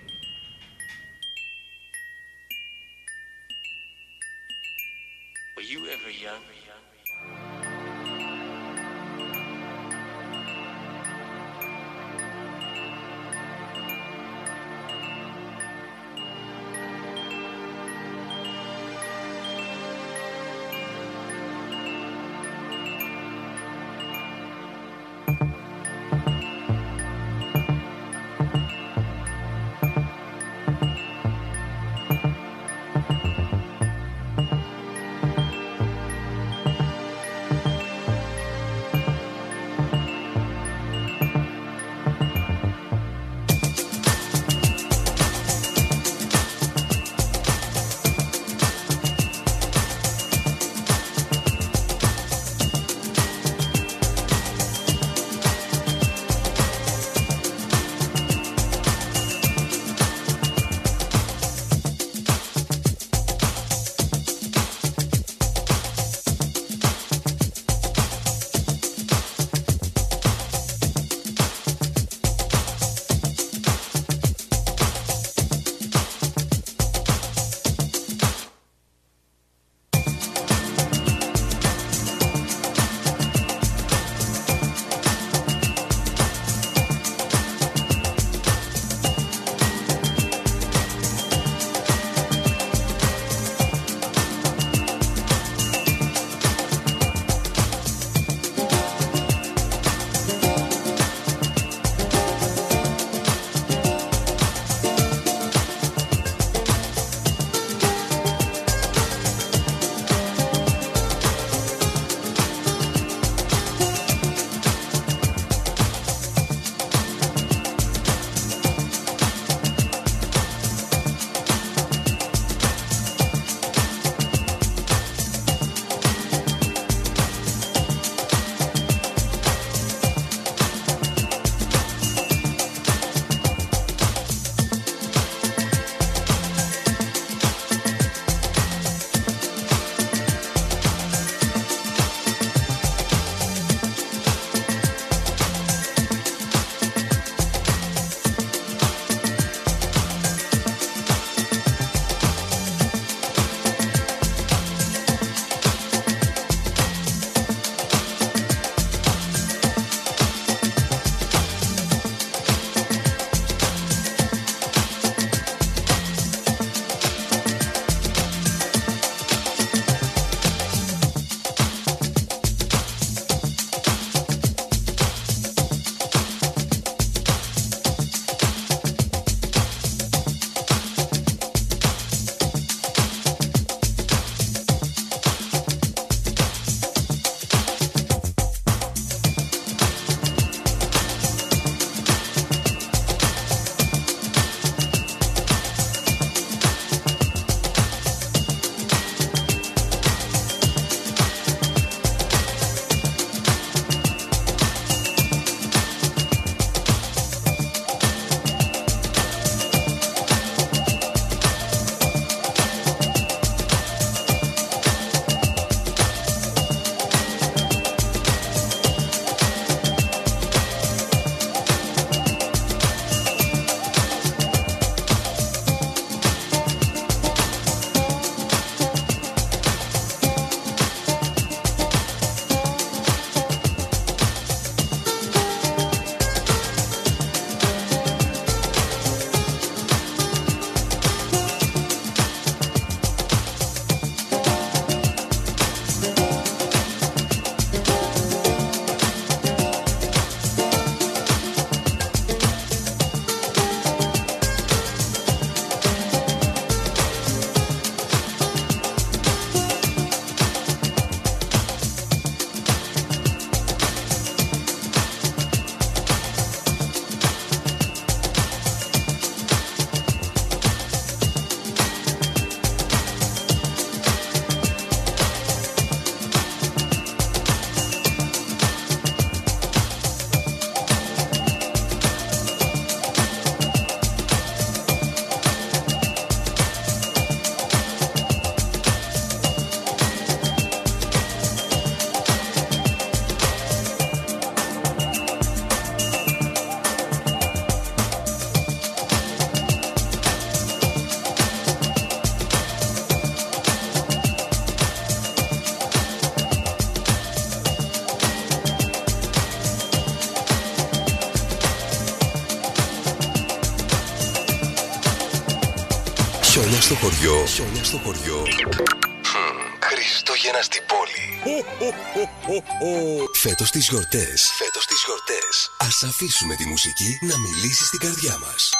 στο χωριό. Χιόνια στο χωριό. Χμ, Χριστούγεννα στην πόλη. Φέτος τις γιορτές. Φέτος τις γιορτές. Ας αφήσουμε τη μουσική να μιλήσει στην καρδιά μας.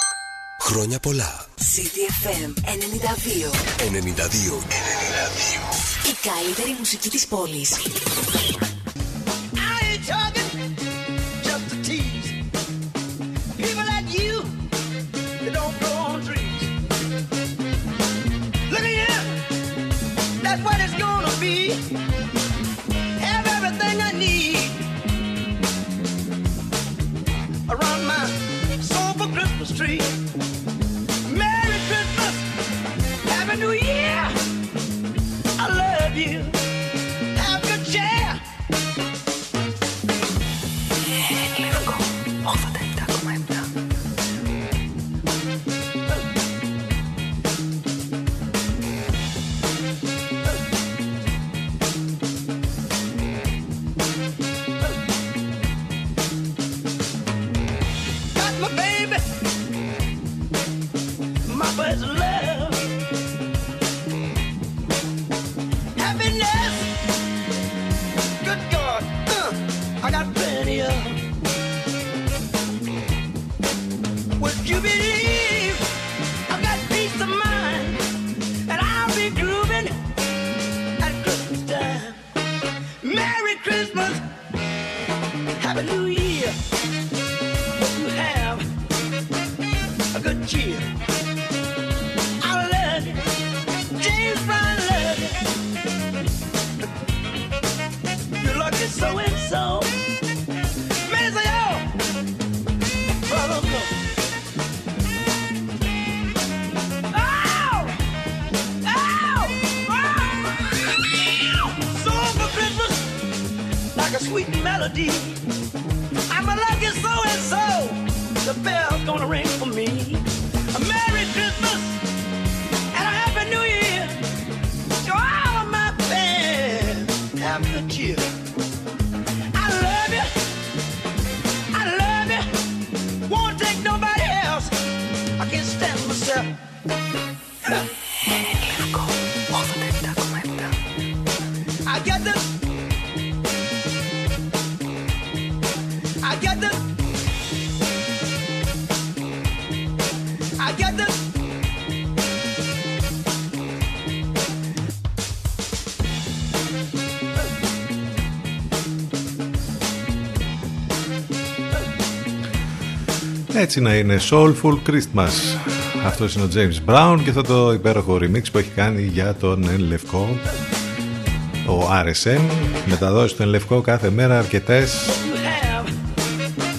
Χρόνια πολλά. CDFM 92. 92. 92. Η καλύτερη μουσική της πόλης. Έτσι να είναι Soulful Christmas. Αυτός είναι ο James Brown και αυτό το υπέροχο remix που έχει κάνει για τον Εν Λευκό ο RSM. Μεταδώσει τον Εν Λευκό κάθε μέρα αρκετές.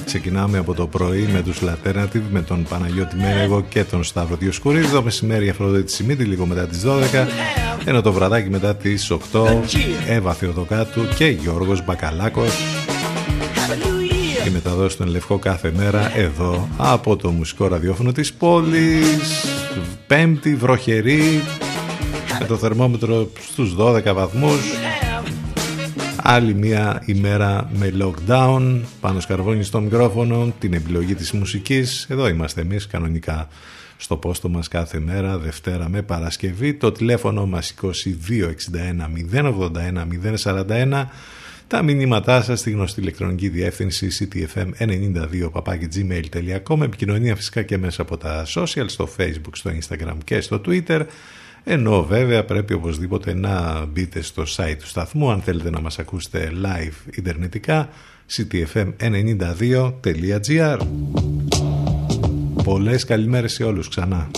Ξεκινάμε από το πρωί με τους Alternative, με τον Παναγιώτη Μέρεγο και τον Σταύρο Διοσκουρίδη. Το μεσημέρι η Αφροδίτη Σιμίτη, λίγο μετά τις 12. Ενώ το βραδάκι μετά τις 8, Εύα Θεοδοκάτου και Γιώργος Μπακαλάκος και μεταδώσει τον Λευκό κάθε μέρα εδώ από το μουσικό ραδιόφωνο της πόλης. Πέμπτη βροχερή με το θερμόμετρο στους 12 βαθμούς. Άλλη μια ημέρα με lockdown πάνω σκαρβόνι στο μικρόφωνο την επιλογή της μουσικής. Εδώ είμαστε εμείς κανονικά στο πόστο μας κάθε μέρα Δευτέρα με Παρασκευή. Το τηλέφωνο μας 2261 081 041 τα μηνύματά σας στη γνωστή ηλεκτρονική διεύθυνση ctfm92 gmail.com επικοινωνία φυσικά και μέσα από τα social στο facebook, στο instagram και στο twitter. Ενώ βέβαια πρέπει οπωσδήποτε να μπείτε στο site του σταθμού αν θέλετε να μας ακούσετε live ιντερνετικά ctfm92.gr Πολλές καλημέρες σε όλους ξανά.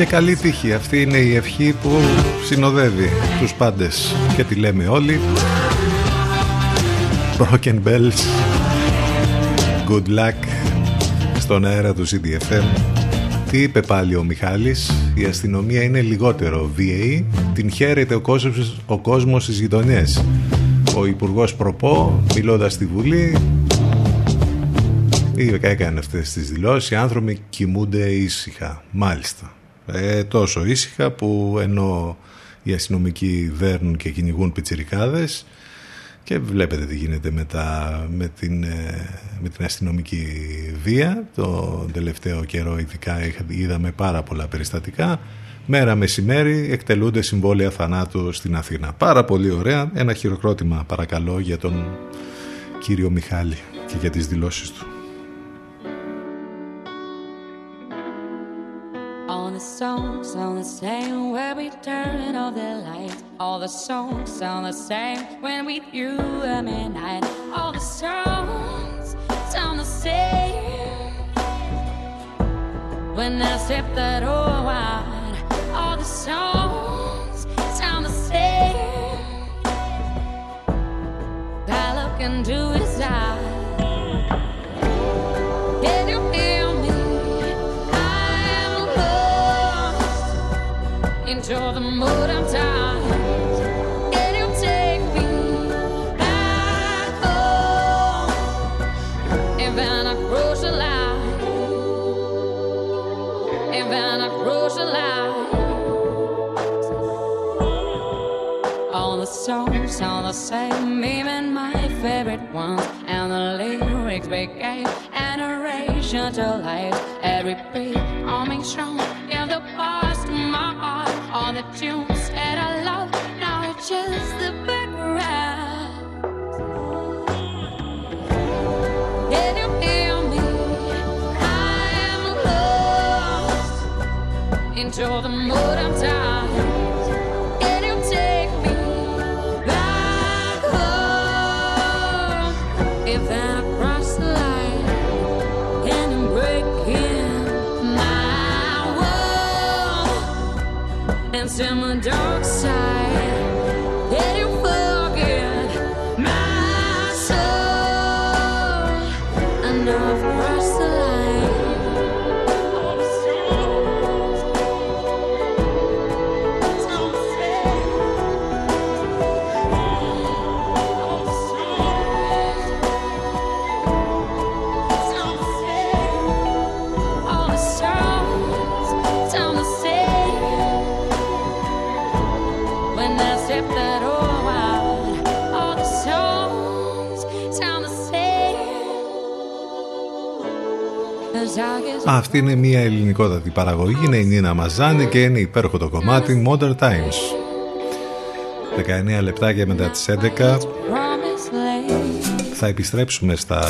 Και καλή τύχη. Αυτή είναι η ευχή που συνοδεύει τους πάντες και τη λέμε όλοι. Broken Bells. Good luck στον αέρα του CDFM. Τι είπε πάλι ο Μιχάλης, η αστυνομία είναι λιγότερο VA, την χαίρεται ο κόσμος, ο κόσμος στις γειτονιές. Ο Υπουργός Προπό, μιλώντας στη Βουλή, έκανε αυτές τις δηλώσεις, οι άνθρωποι κοιμούνται ήσυχα, μάλιστα. Ε, τόσο ήσυχα που ενώ οι αστυνομικοί δέρνουν και κυνηγούν πιτσιρικάδες και βλέπετε τι γίνεται με, τα, με, την, ε, με την αστυνομική βία. Το τελευταίο καιρό ειδικά είχα- είδαμε πάρα πολλά περιστατικά. Μέρα μεσημέρι εκτελούνται συμβόλαια θανάτου στην Αθήνα. Πάρα πολύ ωραία. Ένα χειροκρότημα παρακαλώ για τον κύριο Μιχάλη και για τις δηλώσεις του the songs sound the same when we turn off the lights. All the songs sound the same when we you at midnight. All the songs sound the same when I step that door wide. All the songs sound the same. I look into his eyes. Into the mood I'm tired. You take me back home? Cross the line, cross the line, all the songs sound the same, even my favorite ones, and the lyrics became an narration to life. Every beat coming strong in the past. All the tunes that I love now it's just the background. Can you hear me? I am lost into the mood I'm tired. Can you take me back home? If I enough. Αυτή είναι μια ελληνικότατη παραγωγή, είναι η Νίνα Μαζάνη και είναι υπέροχο το κομμάτι Modern Times. 19 λεπτάκια μετά τις 11 promised land. θα επιστρέψουμε στα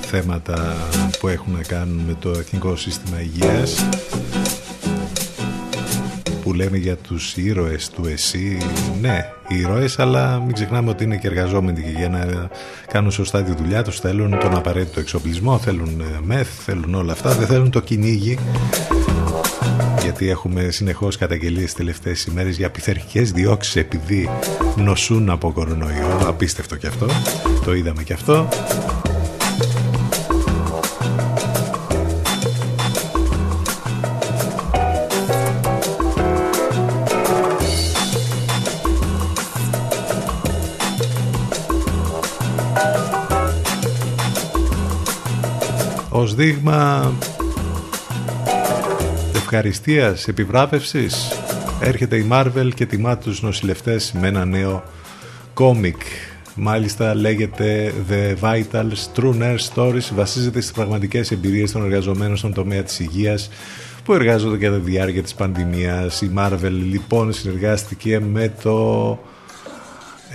θέματα που έχουν να κάνουν με το Εθνικό Σύστημα Υγείας που λέμε για τους ήρωες του ΕΣΥ. Ναι, ήρωες αλλά μην ξεχνάμε ότι είναι και εργαζόμενοι και για να κάνουν σωστά τη δουλειά τους θέλουν τον απαραίτητο εξοπλισμό θέλουν ε, μεθ, θέλουν όλα αυτά δεν θέλουν το κυνήγι. Γιατί έχουμε συνεχώς καταγγελίες τις τελευταίες ημέρες για πειθαρχικές διώξεις επειδή νοσούν από κορονοϊό. Απίστευτο και αυτό. Το είδαμε και αυτό ως δείγμα. Ευχαριστίας, επιβράβευσης. Έρχεται η Marvel και τιμά τους νοσηλευτές με ένα νέο κόμικ. Μάλιστα λέγεται The Vitals True Nurse Stories. Βασίζεται στις πραγματικές εμπειρίες των εργαζομένων στον τομέα της υγείας που εργάζονται κατά τη διάρκεια της πανδημίας. Η Marvel λοιπόν συνεργάστηκε με το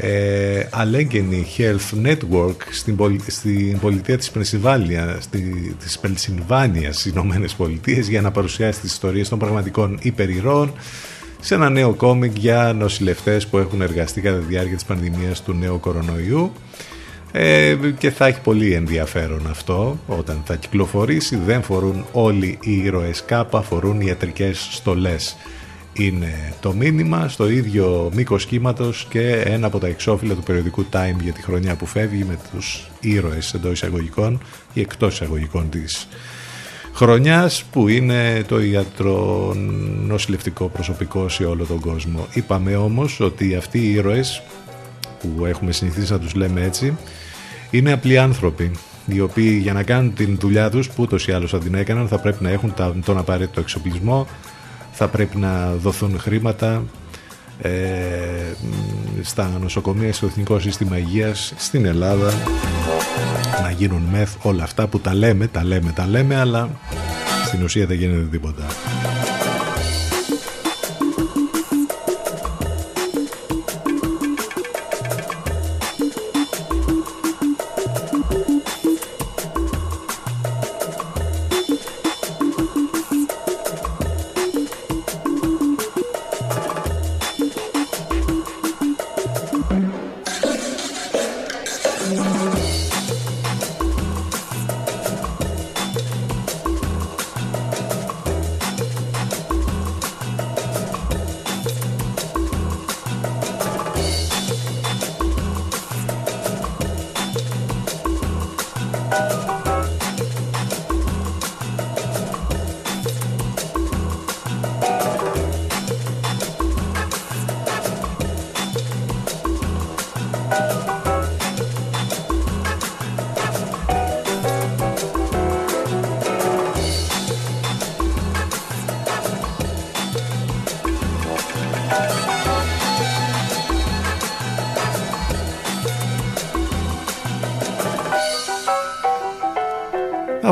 ε, Allegheny Health Network στην, πολ- στην πολιτεία της Πενσιλβάνια, στη, της Πενσιλβάνιας στις Ηνωμένες Πολιτείες για να παρουσιάσει τις ιστορίες των πραγματικών υπερηρών σε ένα νέο κόμικ για νοσηλευτές που έχουν εργαστεί κατά τη διάρκεια της πανδημίας του νέου κορονοϊού. Ε, και θα έχει πολύ ενδιαφέρον αυτό. Όταν θα κυκλοφορήσει δεν φορούν όλοι οι ήρωες κάπα φορούν ιατρικές στολές είναι το μήνυμα στο ίδιο μήκο κύματος και ένα από τα εξώφυλλα του περιοδικού Time για τη χρονιά που φεύγει με τους ήρωες εντός εισαγωγικών ή εκτός εισαγωγικών της χρονιάς που είναι το ιατρονοσηλευτικό προσωπικό σε όλο τον κόσμο. Είπαμε όμως ότι αυτοί οι ήρωες που έχουμε συνηθίσει να τους λέμε έτσι είναι απλοί άνθρωποι οι οποίοι για να κάνουν την δουλειά τους που ούτως ή άλλως θα την έκαναν θα πρέπει να έχουν τα- τον απαραίτητο εξοπλισμό θα πρέπει να δοθούν χρήματα ε, στα νοσοκομεία, στο Εθνικό Σύστημα Υγείας στην Ελλάδα να γίνουν μεθ όλα αυτά που τα λέμε, τα λέμε, τα λέμε αλλά στην ουσία δεν γίνεται τίποτα.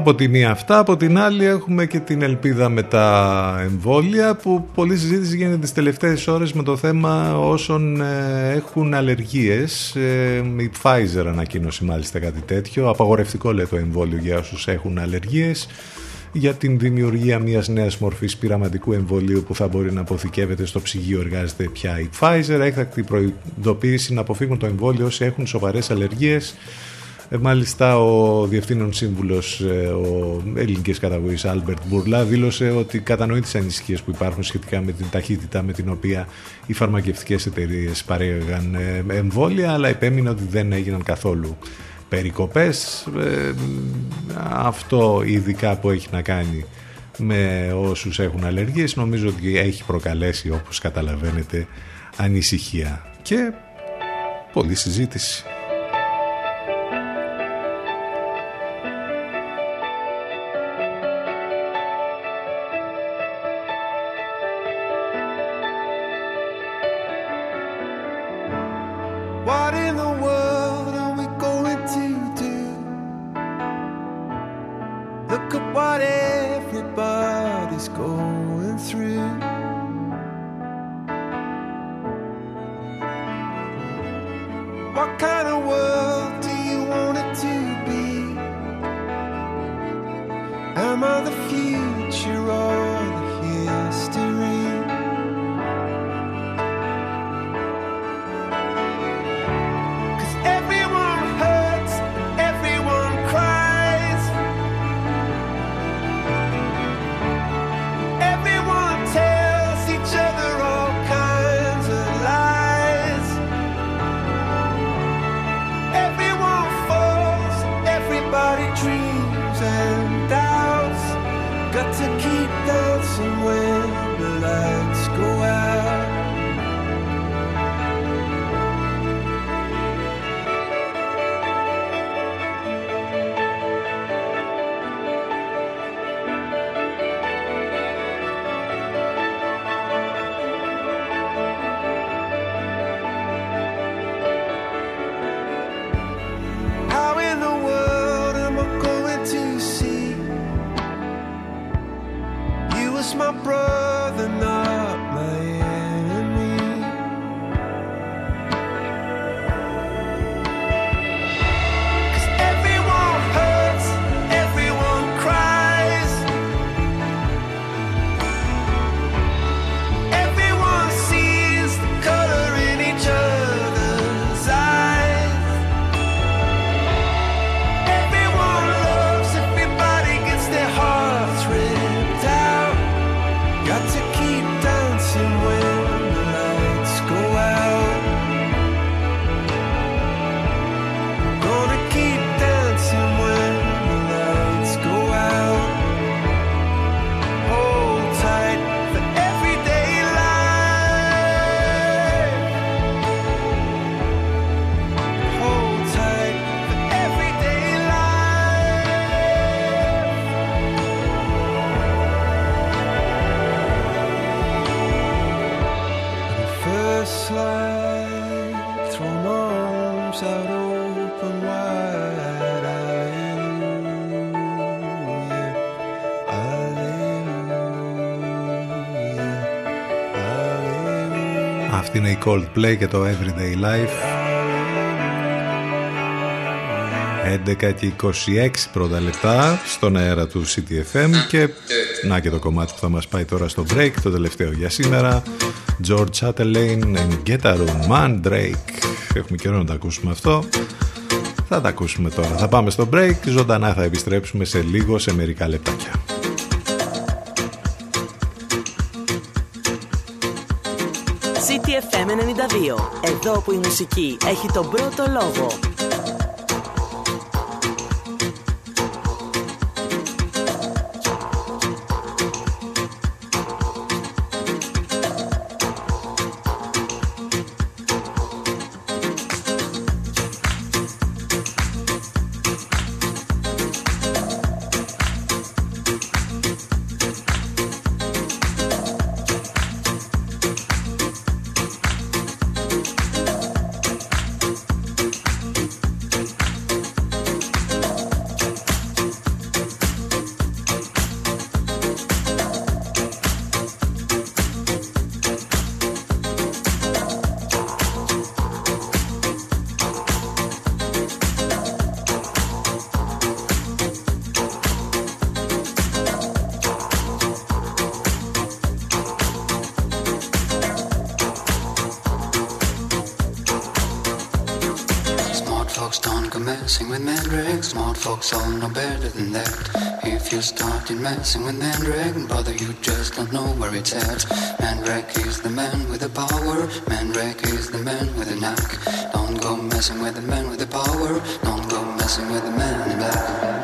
Από τη μία αυτά, από την άλλη έχουμε και την ελπίδα με τα εμβόλια που πολλή συζήτηση γίνεται τις τελευταίες ώρες με το θέμα όσων ε, έχουν αλλεργίες. Ε, η Pfizer ανακοίνωσε μάλιστα κάτι τέτοιο. Απαγορευτικό λέει το εμβόλιο για όσους έχουν αλλεργίες για την δημιουργία μιας νέας μορφής πειραματικού εμβολίου που θα μπορεί να αποθηκεύεται στο ψυγείο εργάζεται πια η Pfizer. Έκτακτη προειδοποίηση να αποφύγουν το εμβόλιο όσοι έχουν σοβαρές αλλεργίες ε, Μάλιστα ο Διευθύνων Σύμβουλος ε, ο ελληνικής καταγωγής Άλμπερτ Μπουρλά δήλωσε ότι κατανοεί τις ανησυχίες που υπάρχουν σχετικά με την ταχύτητα με την οποία οι φαρμακευτικές εταιρείες παρήγαγαν ε, εμβόλια αλλά επέμεινε ότι δεν έγιναν καθόλου περικοπές Ε, αυτό ειδικά που έχει να κάνει με όσους έχουν αλλεργίες νομίζω ότι έχει προκαλέσει όπως καταλαβαίνετε ανησυχία και πολλή συζήτηση. Coldplay και το Everyday Life. 11 και 26 πρώτα λεπτά στον αέρα του CTFM και να και το κομμάτι που θα μας πάει τώρα στο break το τελευταίο για σήμερα. George Chatelain and Get a Room Mandrake έχουμε καιρό να το ακούσουμε αυτό. Θα τα ακούσουμε τώρα. Θα πάμε στο break ζωντανά θα επιστρέψουμε σε λίγο σε μερικά λεπτάκια Εδώ που η μουσική έχει τον πρώτο λόγο. Folks all know better than that. If you started messing with mandrake, brother, you just don't know where it's at. Mandrake is the man with the power. Mandrake is the man with the knack. Don't go messing with the man with the power. Don't go messing with the man in black.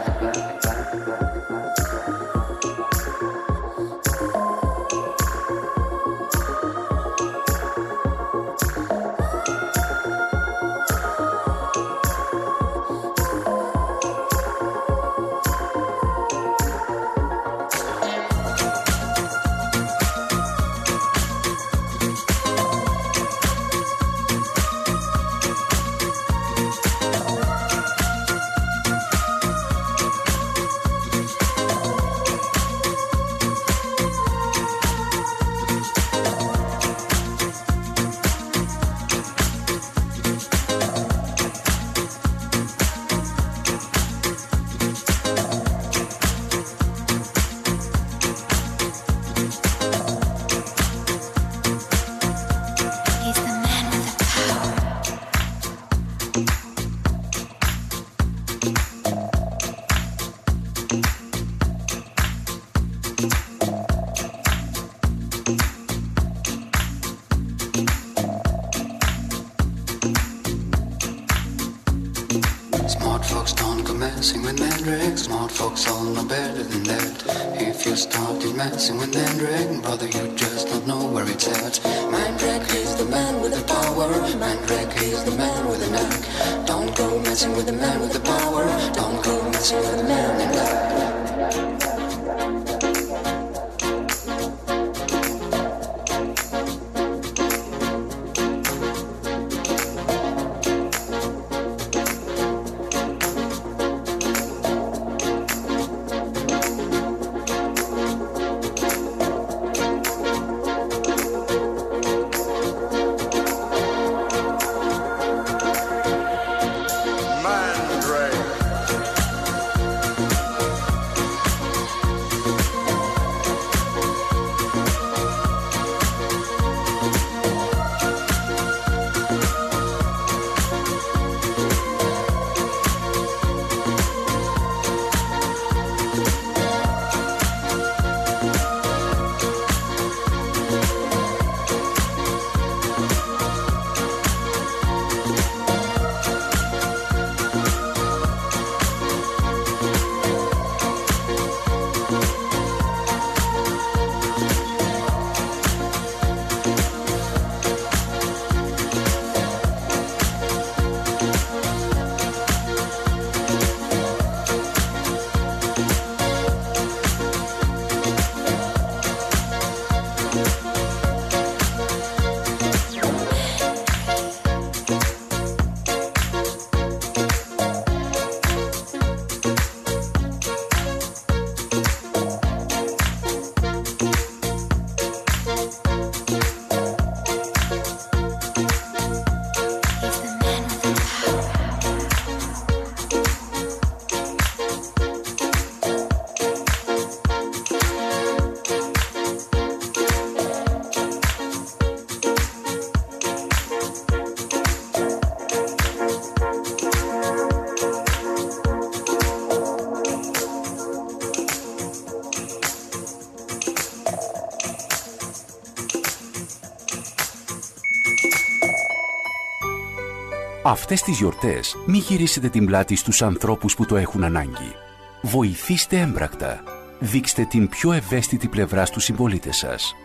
Αυτές τις γιορτές μη γυρίσετε την πλάτη στους ανθρώπους που το έχουν ανάγκη. Βοηθήστε έμπρακτα. Δείξτε την πιο ευαίσθητη πλευρά στους συμπολίτες σας.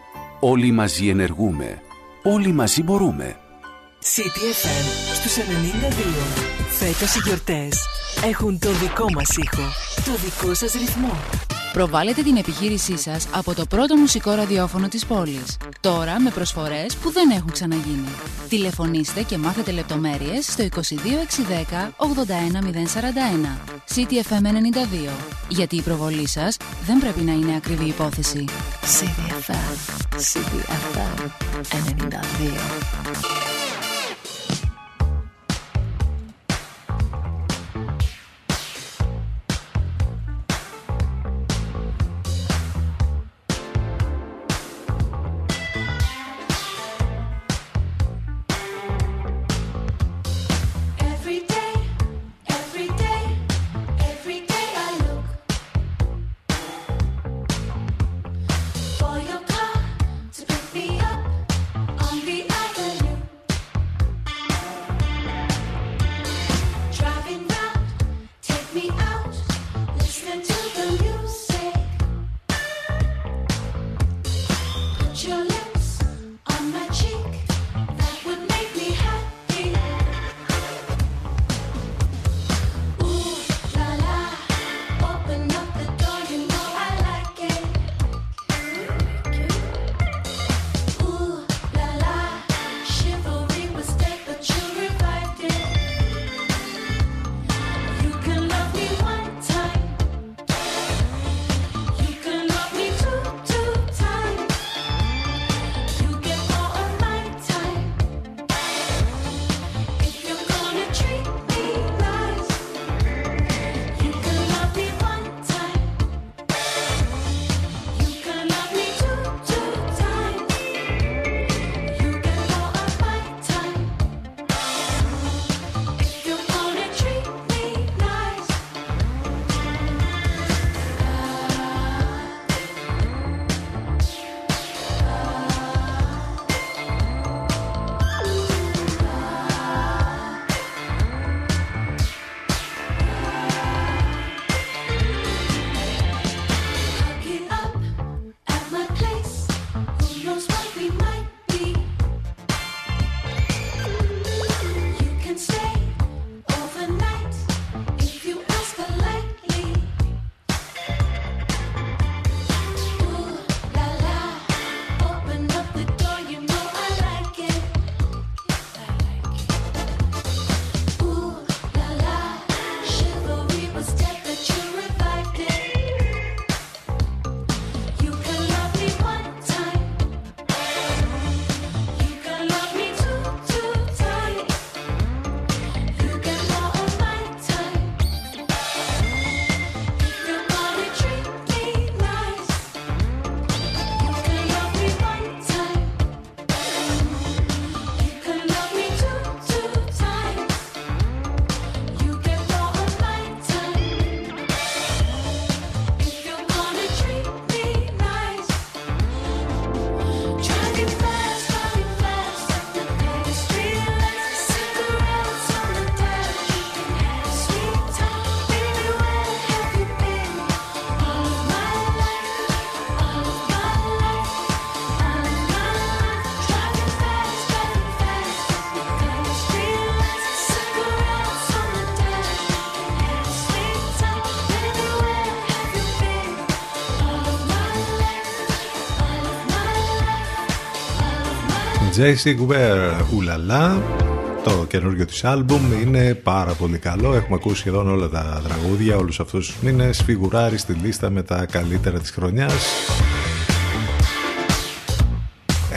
Όλοι μαζί ενεργούμε. Όλοι μαζί μπορούμε. CTFM στους 92. Φέτος οι γιορτές έχουν το δικό μας ήχο, το δικό σας ρυθμό. Προβάλλετε την επιχείρησή σας από το πρώτο μουσικό ραδιόφωνο της πόλης. Τώρα με προσφορές που δεν έχουν ξαναγίνει. Τηλεφωνήστε και μάθετε λεπτομέρειες στο 22610 81041. CTFM 92. Γιατί η προβολή σας δεν πρέπει να είναι ακριβή υπόθεση. CTFM, CTFM 92. Life. J.C. Guber, ουλαλά. Το καινούργιο της άλμπουμ είναι πάρα πολύ καλό. Έχουμε ακούσει σχεδόν όλα τα τραγούδια όλους αυτούς τους μήνες. Φιγουράρει στη λίστα με τα καλύτερα της χρονιάς.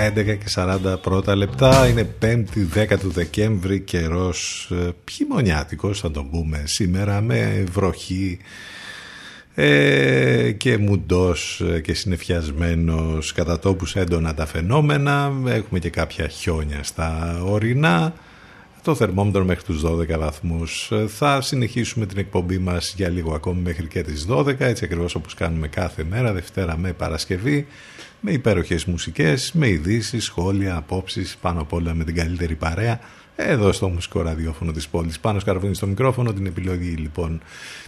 11 και 40 πρώτα λεπτά είναι 5η 10 του Δεκέμβρη καιρός ε, χειμωνιάτικος θα τον πούμε σήμερα με βροχή ε, και μουντός ε, και συνεφιασμένος κατά τόπους έντονα τα φαινόμενα. Έχουμε και κάποια χιόνια στα ορεινά. Το θερμόμετρο μέχρι τους 12 βαθμούς. Ε, θα συνεχίσουμε την εκπομπή μας για λίγο ακόμη μέχρι και τις 12 έτσι ακριβώς όπως κάνουμε κάθε μέρα Δευτέρα με Παρασκευή με υπέροχες μουσικές, με ειδήσεις, σχόλια, απόψεις πάνω απ' όλα με την καλύτερη παρέα εδώ στο μουσικό ραδιόφωνο της πόλης. Πάνω σκαρβούνι στο μικρόφωνο, την επιλογή λοιπόν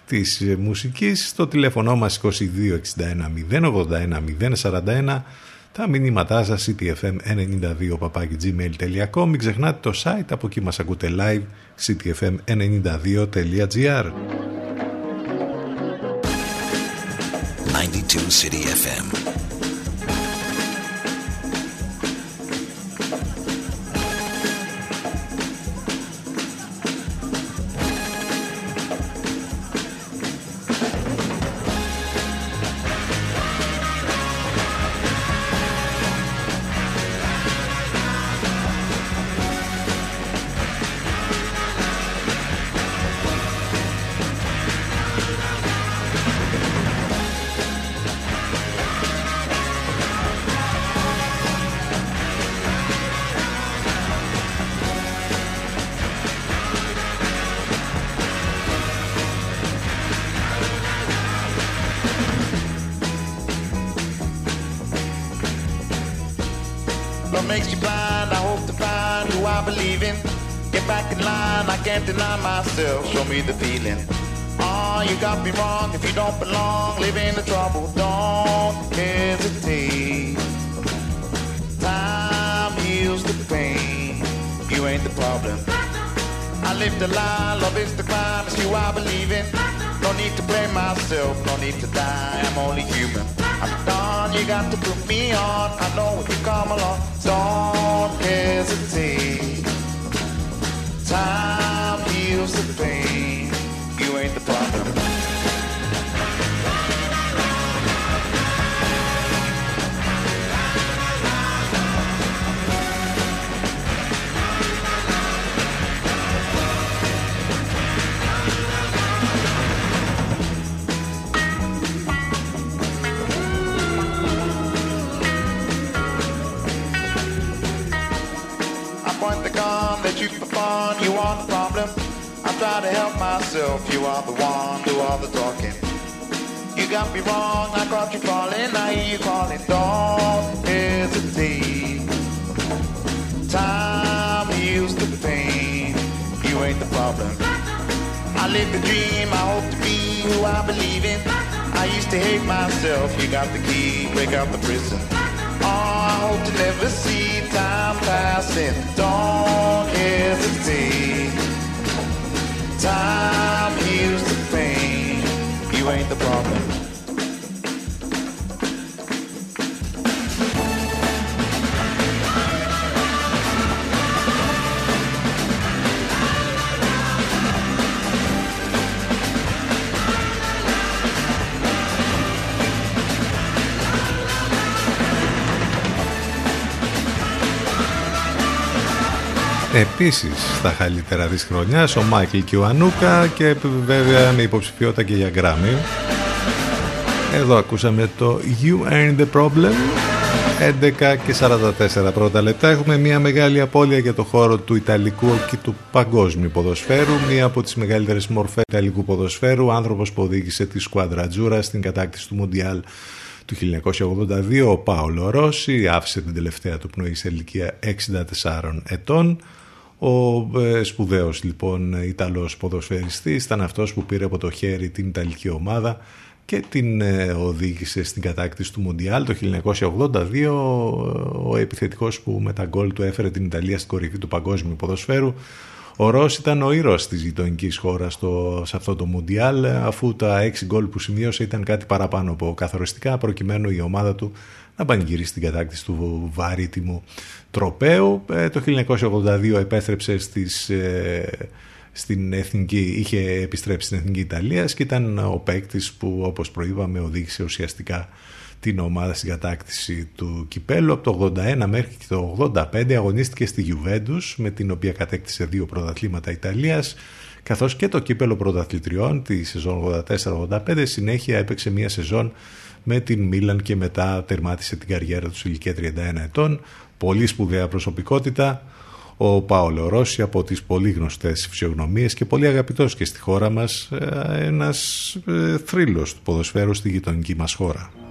της ε, μουσικής. Στο τηλέφωνο μας 2261 081 041 τα μηνύματά σας ctfm92 gmail.com Μην ξεχνάτε το site, από εκεί μας ακούτε live ctfm92.gr 92 City FM. Επίσης στα καλύτερα της χρονιάς ο Μάικλ και ο Ανούκα και βέβαια με υποψηφιότητα και για Grammy. Εδώ ακούσαμε το You Ain't The Problem 11 και 44 πρώτα λεπτά. Έχουμε μια μεγάλη απώλεια για το χώρο του Ιταλικού και του παγκόσμιου ποδοσφαίρου μία από τις μεγαλύτερες μορφές του Ιταλικού ποδοσφαίρου. Άνθρωπος που οδήγησε τη σκουάντρα Τζούρα στην κατάκτηση του Μουντιάλ του 1982 ο Πάολο Ρώση άφησε την τελευταία του πνοή σε ηλικία 64 ετών ο ε, σπουδαίος λοιπόν Ιταλός ποδοσφαιριστής ήταν αυτός που πήρε από το χέρι την Ιταλική ομάδα και την ε, οδήγησε στην κατάκτηση του Μουντιάλ το 1982 ο επιθετικός που με τα γκολ του έφερε την Ιταλία στην κορυφή του παγκόσμιου ποδοσφαίρου. Ο Ρος ήταν ο ήρωας της γειτονικής χώρας σε αυτό το Μουντιάλ αφού τα 6 γκολ που σημείωσε ήταν κάτι παραπάνω από καθοριστικά προκειμένου η ομάδα του να πανηγυρίσει την κατάκτηση του βαρύτιμου τροπέου. Ε, το 1982 επέστρεψε στις, ε, στην εθνική, είχε επιστρέψει στην Εθνική Ιταλία και ήταν ο παίκτης που όπως προείπαμε οδήγησε ουσιαστικά την ομάδα στην κατάκτηση του κυπέλου. Από το 81 μέχρι και το 85 αγωνίστηκε στη Juventus με την οποία κατέκτησε δύο πρωταθλήματα Ιταλίας καθώς και το κύπελο πρωταθλητριών τη σεζόν 84-85 συνέχεια έπαιξε μια σεζόν με την Μίλαν και μετά τερμάτισε την καριέρα του σε ηλικία 31 ετών. Πολύ σπουδαία προσωπικότητα. Ο Πάολο Ρώση από τις πολύ γνωστές φυσιογνωμίες και πολύ αγαπητός και στη χώρα μας ε, ένας ε, θρύλος του ποδοσφαίρου στη γειτονική μας χώρα.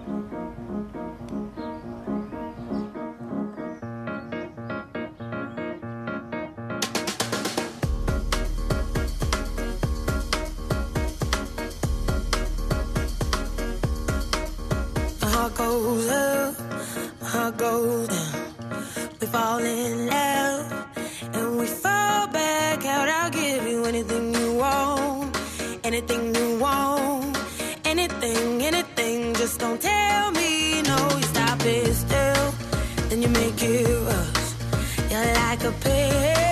We fall in love and we fall back out. I'll give you anything you want, anything you want, anything, anything. Just don't tell me no. You stop it still, then you make it rush. You're like a pill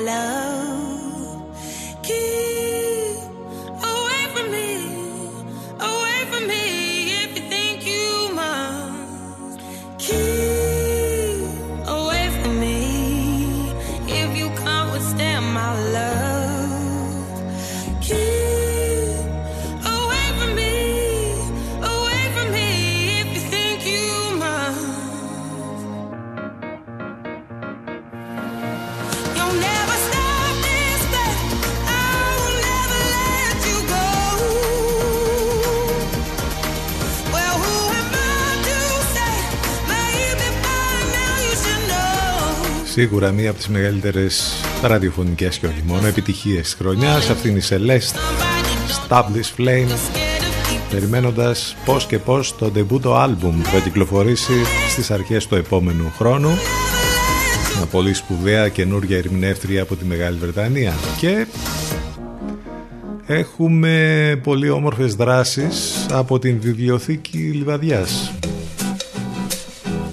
love. Σίγουρα μία από τις μεγαλύτερες ραδιοφωνικές και όχι μόνο επιτυχίες της χρονιάς. Αυτή είναι η Celeste, Stop This Flame. Περιμένοντας πώς και πώς το ντεμπούτο άλμπουμ που θα κυκλοφορήσει στις αρχές του επόμενου χρόνου. Μια πολύ σπουδαία καινούργια ερμηνεύτρια από τη Μεγάλη Βρετανία. Και έχουμε πολύ όμορφες δράσεις από την βιβλιοθήκη Λιβαδιάς.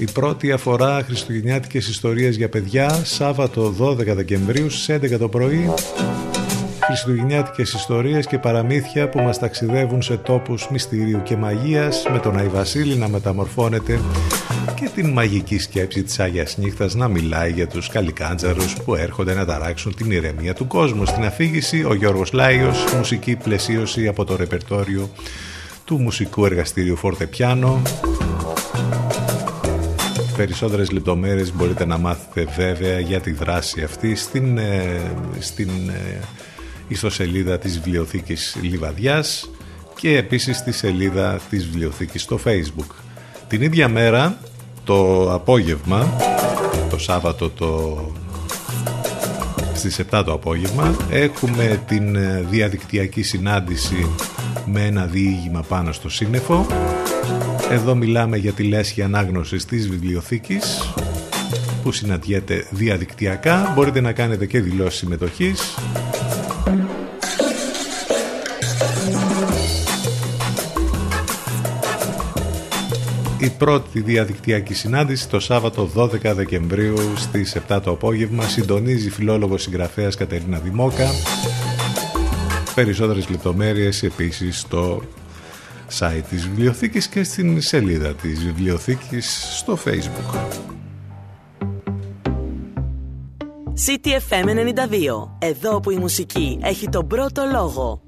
Η πρώτη αφορά χριστουγεννιάτικες ιστορίες για παιδιά, Σάββατο 12 Δεκεμβρίου στις 11 το πρωί. Χριστουγεννιάτικες ιστορίες και παραμύθια που μας ταξιδεύουν σε τόπους μυστηρίου και μαγείας με τον Άι Βασίλη να μεταμορφώνεται και την μαγική σκέψη της Άγιας Νύχτας να μιλάει για τους καλικάντζαρους που έρχονται να ταράξουν την ηρεμία του κόσμου. Στην αφήγηση ο Γιώργος Λάιος, μουσική πλαισίωση από το ρεπερτόριο του μουσικού εργαστήριου Φορτεπιάνο Περισσότερες λεπτομέρειες μπορείτε να μάθετε βέβαια για τη δράση αυτή στην, ε, στην ε, ιστοσελίδα της Βιβλιοθήκης Λιβαδιάς και επίσης στη σελίδα της Βιβλιοθήκης στο Facebook. Την ίδια μέρα, το απόγευμα, το Σάββατο το... στις 7 το απόγευμα, έχουμε την ε, διαδικτυακή συνάντηση με ένα διήγημα πάνω στο σύννεφο εδώ μιλάμε για τη λέσχη ανάγνωσης της βιβλιοθήκης που συναντιέται διαδικτυακά. Μπορείτε να κάνετε και δηλώσεις συμμετοχής. Η πρώτη διαδικτυακή συνάντηση το Σάββατο 12 Δεκεμβρίου στις 7 το απόγευμα συντονίζει η φιλόλογος συγγραφέας Κατερίνα Δημόκα. Περισσότερες λεπτομέρειες επίσης στο site της βιβλιοθήκης και στην σελίδα της βιβλιοθήκης στο facebook. CTFM 92. Εδώ που η μουσική έχει τον πρώτο λόγο.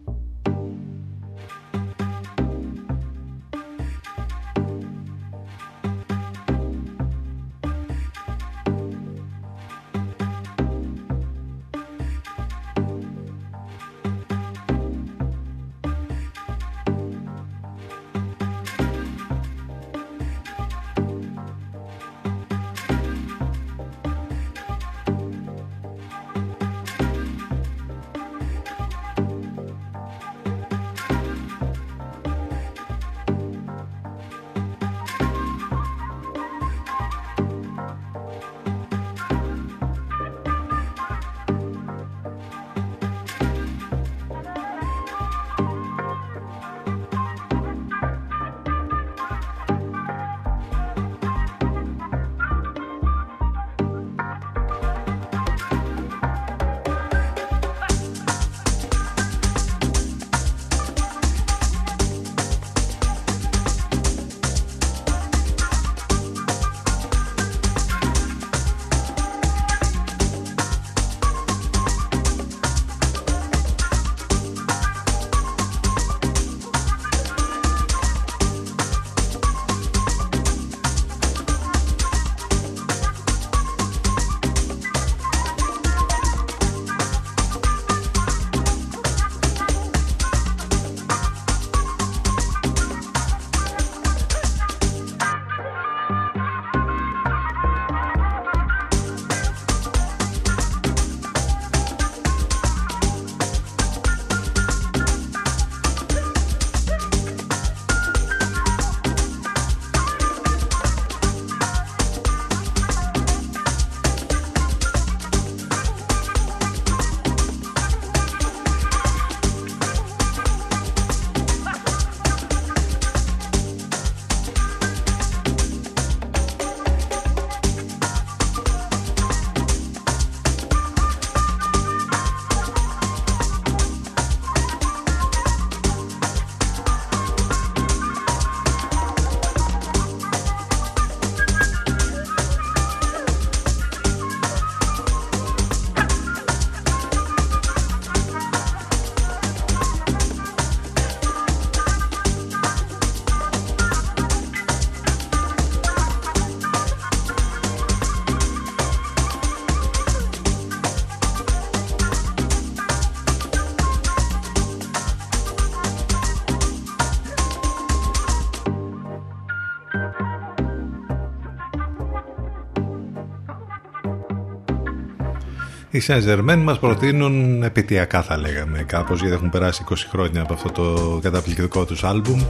Οι Saint-Germain μας προτείνουν επαιτειακά θα λέγαμε κάπως γιατί έχουν περάσει 20 χρόνια από αυτό το καταπληκτικό τους άλμπουμ.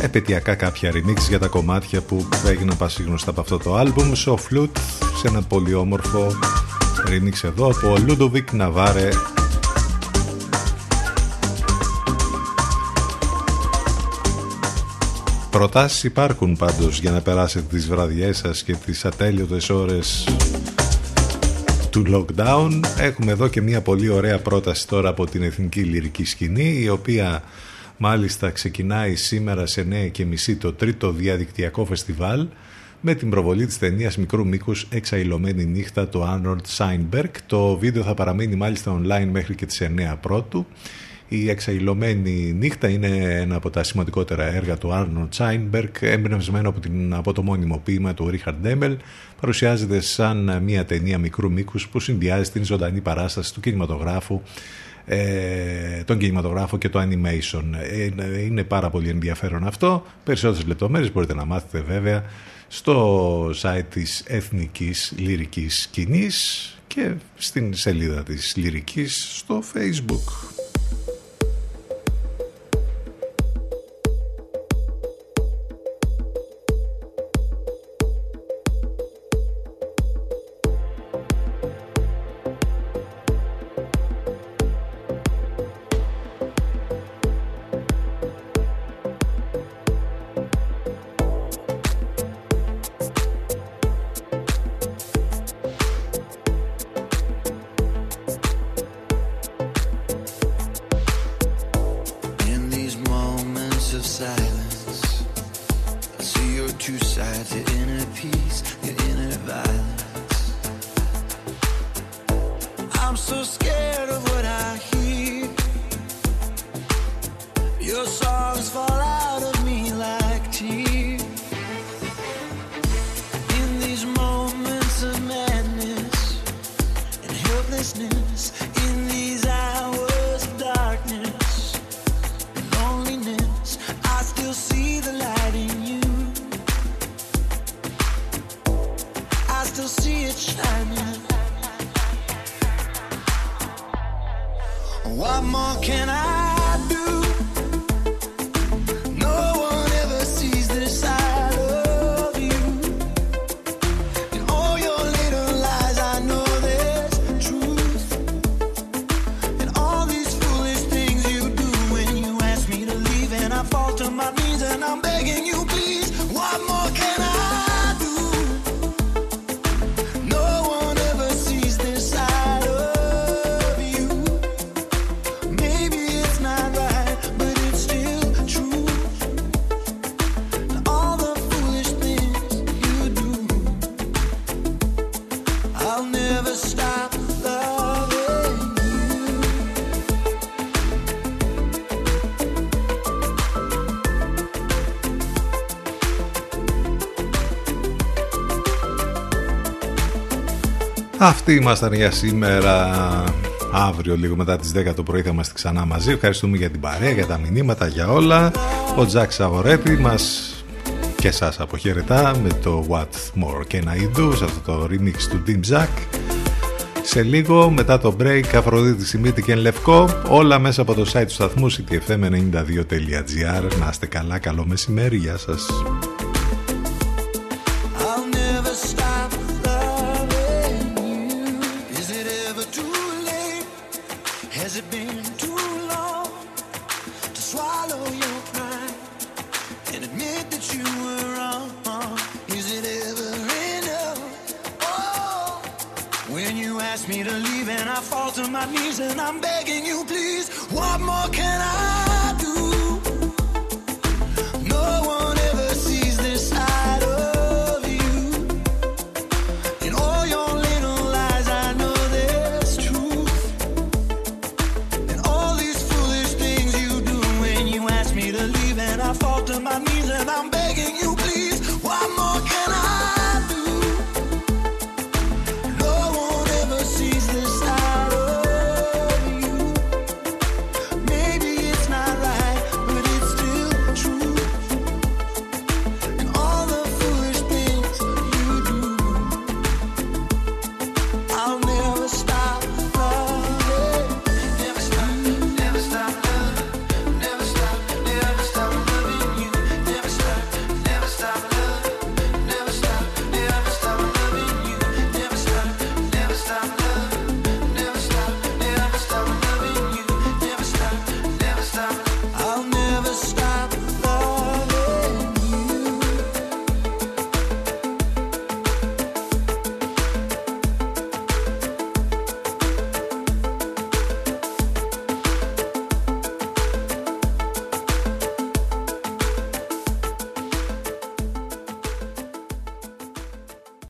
Επαιτειακά κάποια remix για τα κομμάτια που έγιναν πασίγνωστα από αυτό το άλμπουμ. So Flute σε ένα πολύ όμορφο remix εδώ από Ludovic Navare Προτάσεις υπάρχουν πάντως για να περάσετε τις βραδιές σας και τις ατέλειωτες ώρες του lockdown. Έχουμε εδώ και μια πολύ ωραία πρόταση τώρα από την Εθνική Λυρική Σκηνή η οποία μάλιστα ξεκινάει σήμερα σε 9 και μισή το τρίτο διαδικτυακό φεστιβάλ με την προβολή της ταινίας μικρού μήκους «Εξαϊλωμένη νύχτα» του Arnold Seinberg. Το βίντεο θα παραμείνει μάλιστα online μέχρι και τις 9 πρώτου. Η εξαϊλωμένη νύχτα είναι ένα από τα σημαντικότερα έργα του Arnold Σάινμπεργκ, εμπνευσμένο από, την, από το μόνιμο ποίημα του Ρίχαρντ Ντέμελ. Παρουσιάζεται σαν μια ταινία μικρού μήκους που συνδυάζει την ζωντανή παράσταση του κινηματογράφου ε, τον κινηματογράφο και το animation. Ε, είναι πάρα πολύ ενδιαφέρον αυτό. Περισσότερες λεπτομέρειες μπορείτε να μάθετε βέβαια στο site της Εθνικής Λυρικής Σκηνής και στην σελίδα της Λυρικής στο Facebook. Αυτοί ήμασταν για σήμερα. Αύριο λίγο μετά τις 10 το πρωί θα είμαστε ξανά μαζί. Ευχαριστούμε για την παρέα, για τα μηνύματα, για όλα. Ο Τζακ Σαβορέτη μας και εσάς αποχαιρετά με το What More Can I Do σε αυτό το remix του Dim Jack. Σε λίγο μετά το break Αφροδίτη Σιμίτη και Λευκό όλα μέσα από το site του σταθμού ctfm92.gr Να είστε καλά, καλό μεσημέρι, γεια σας.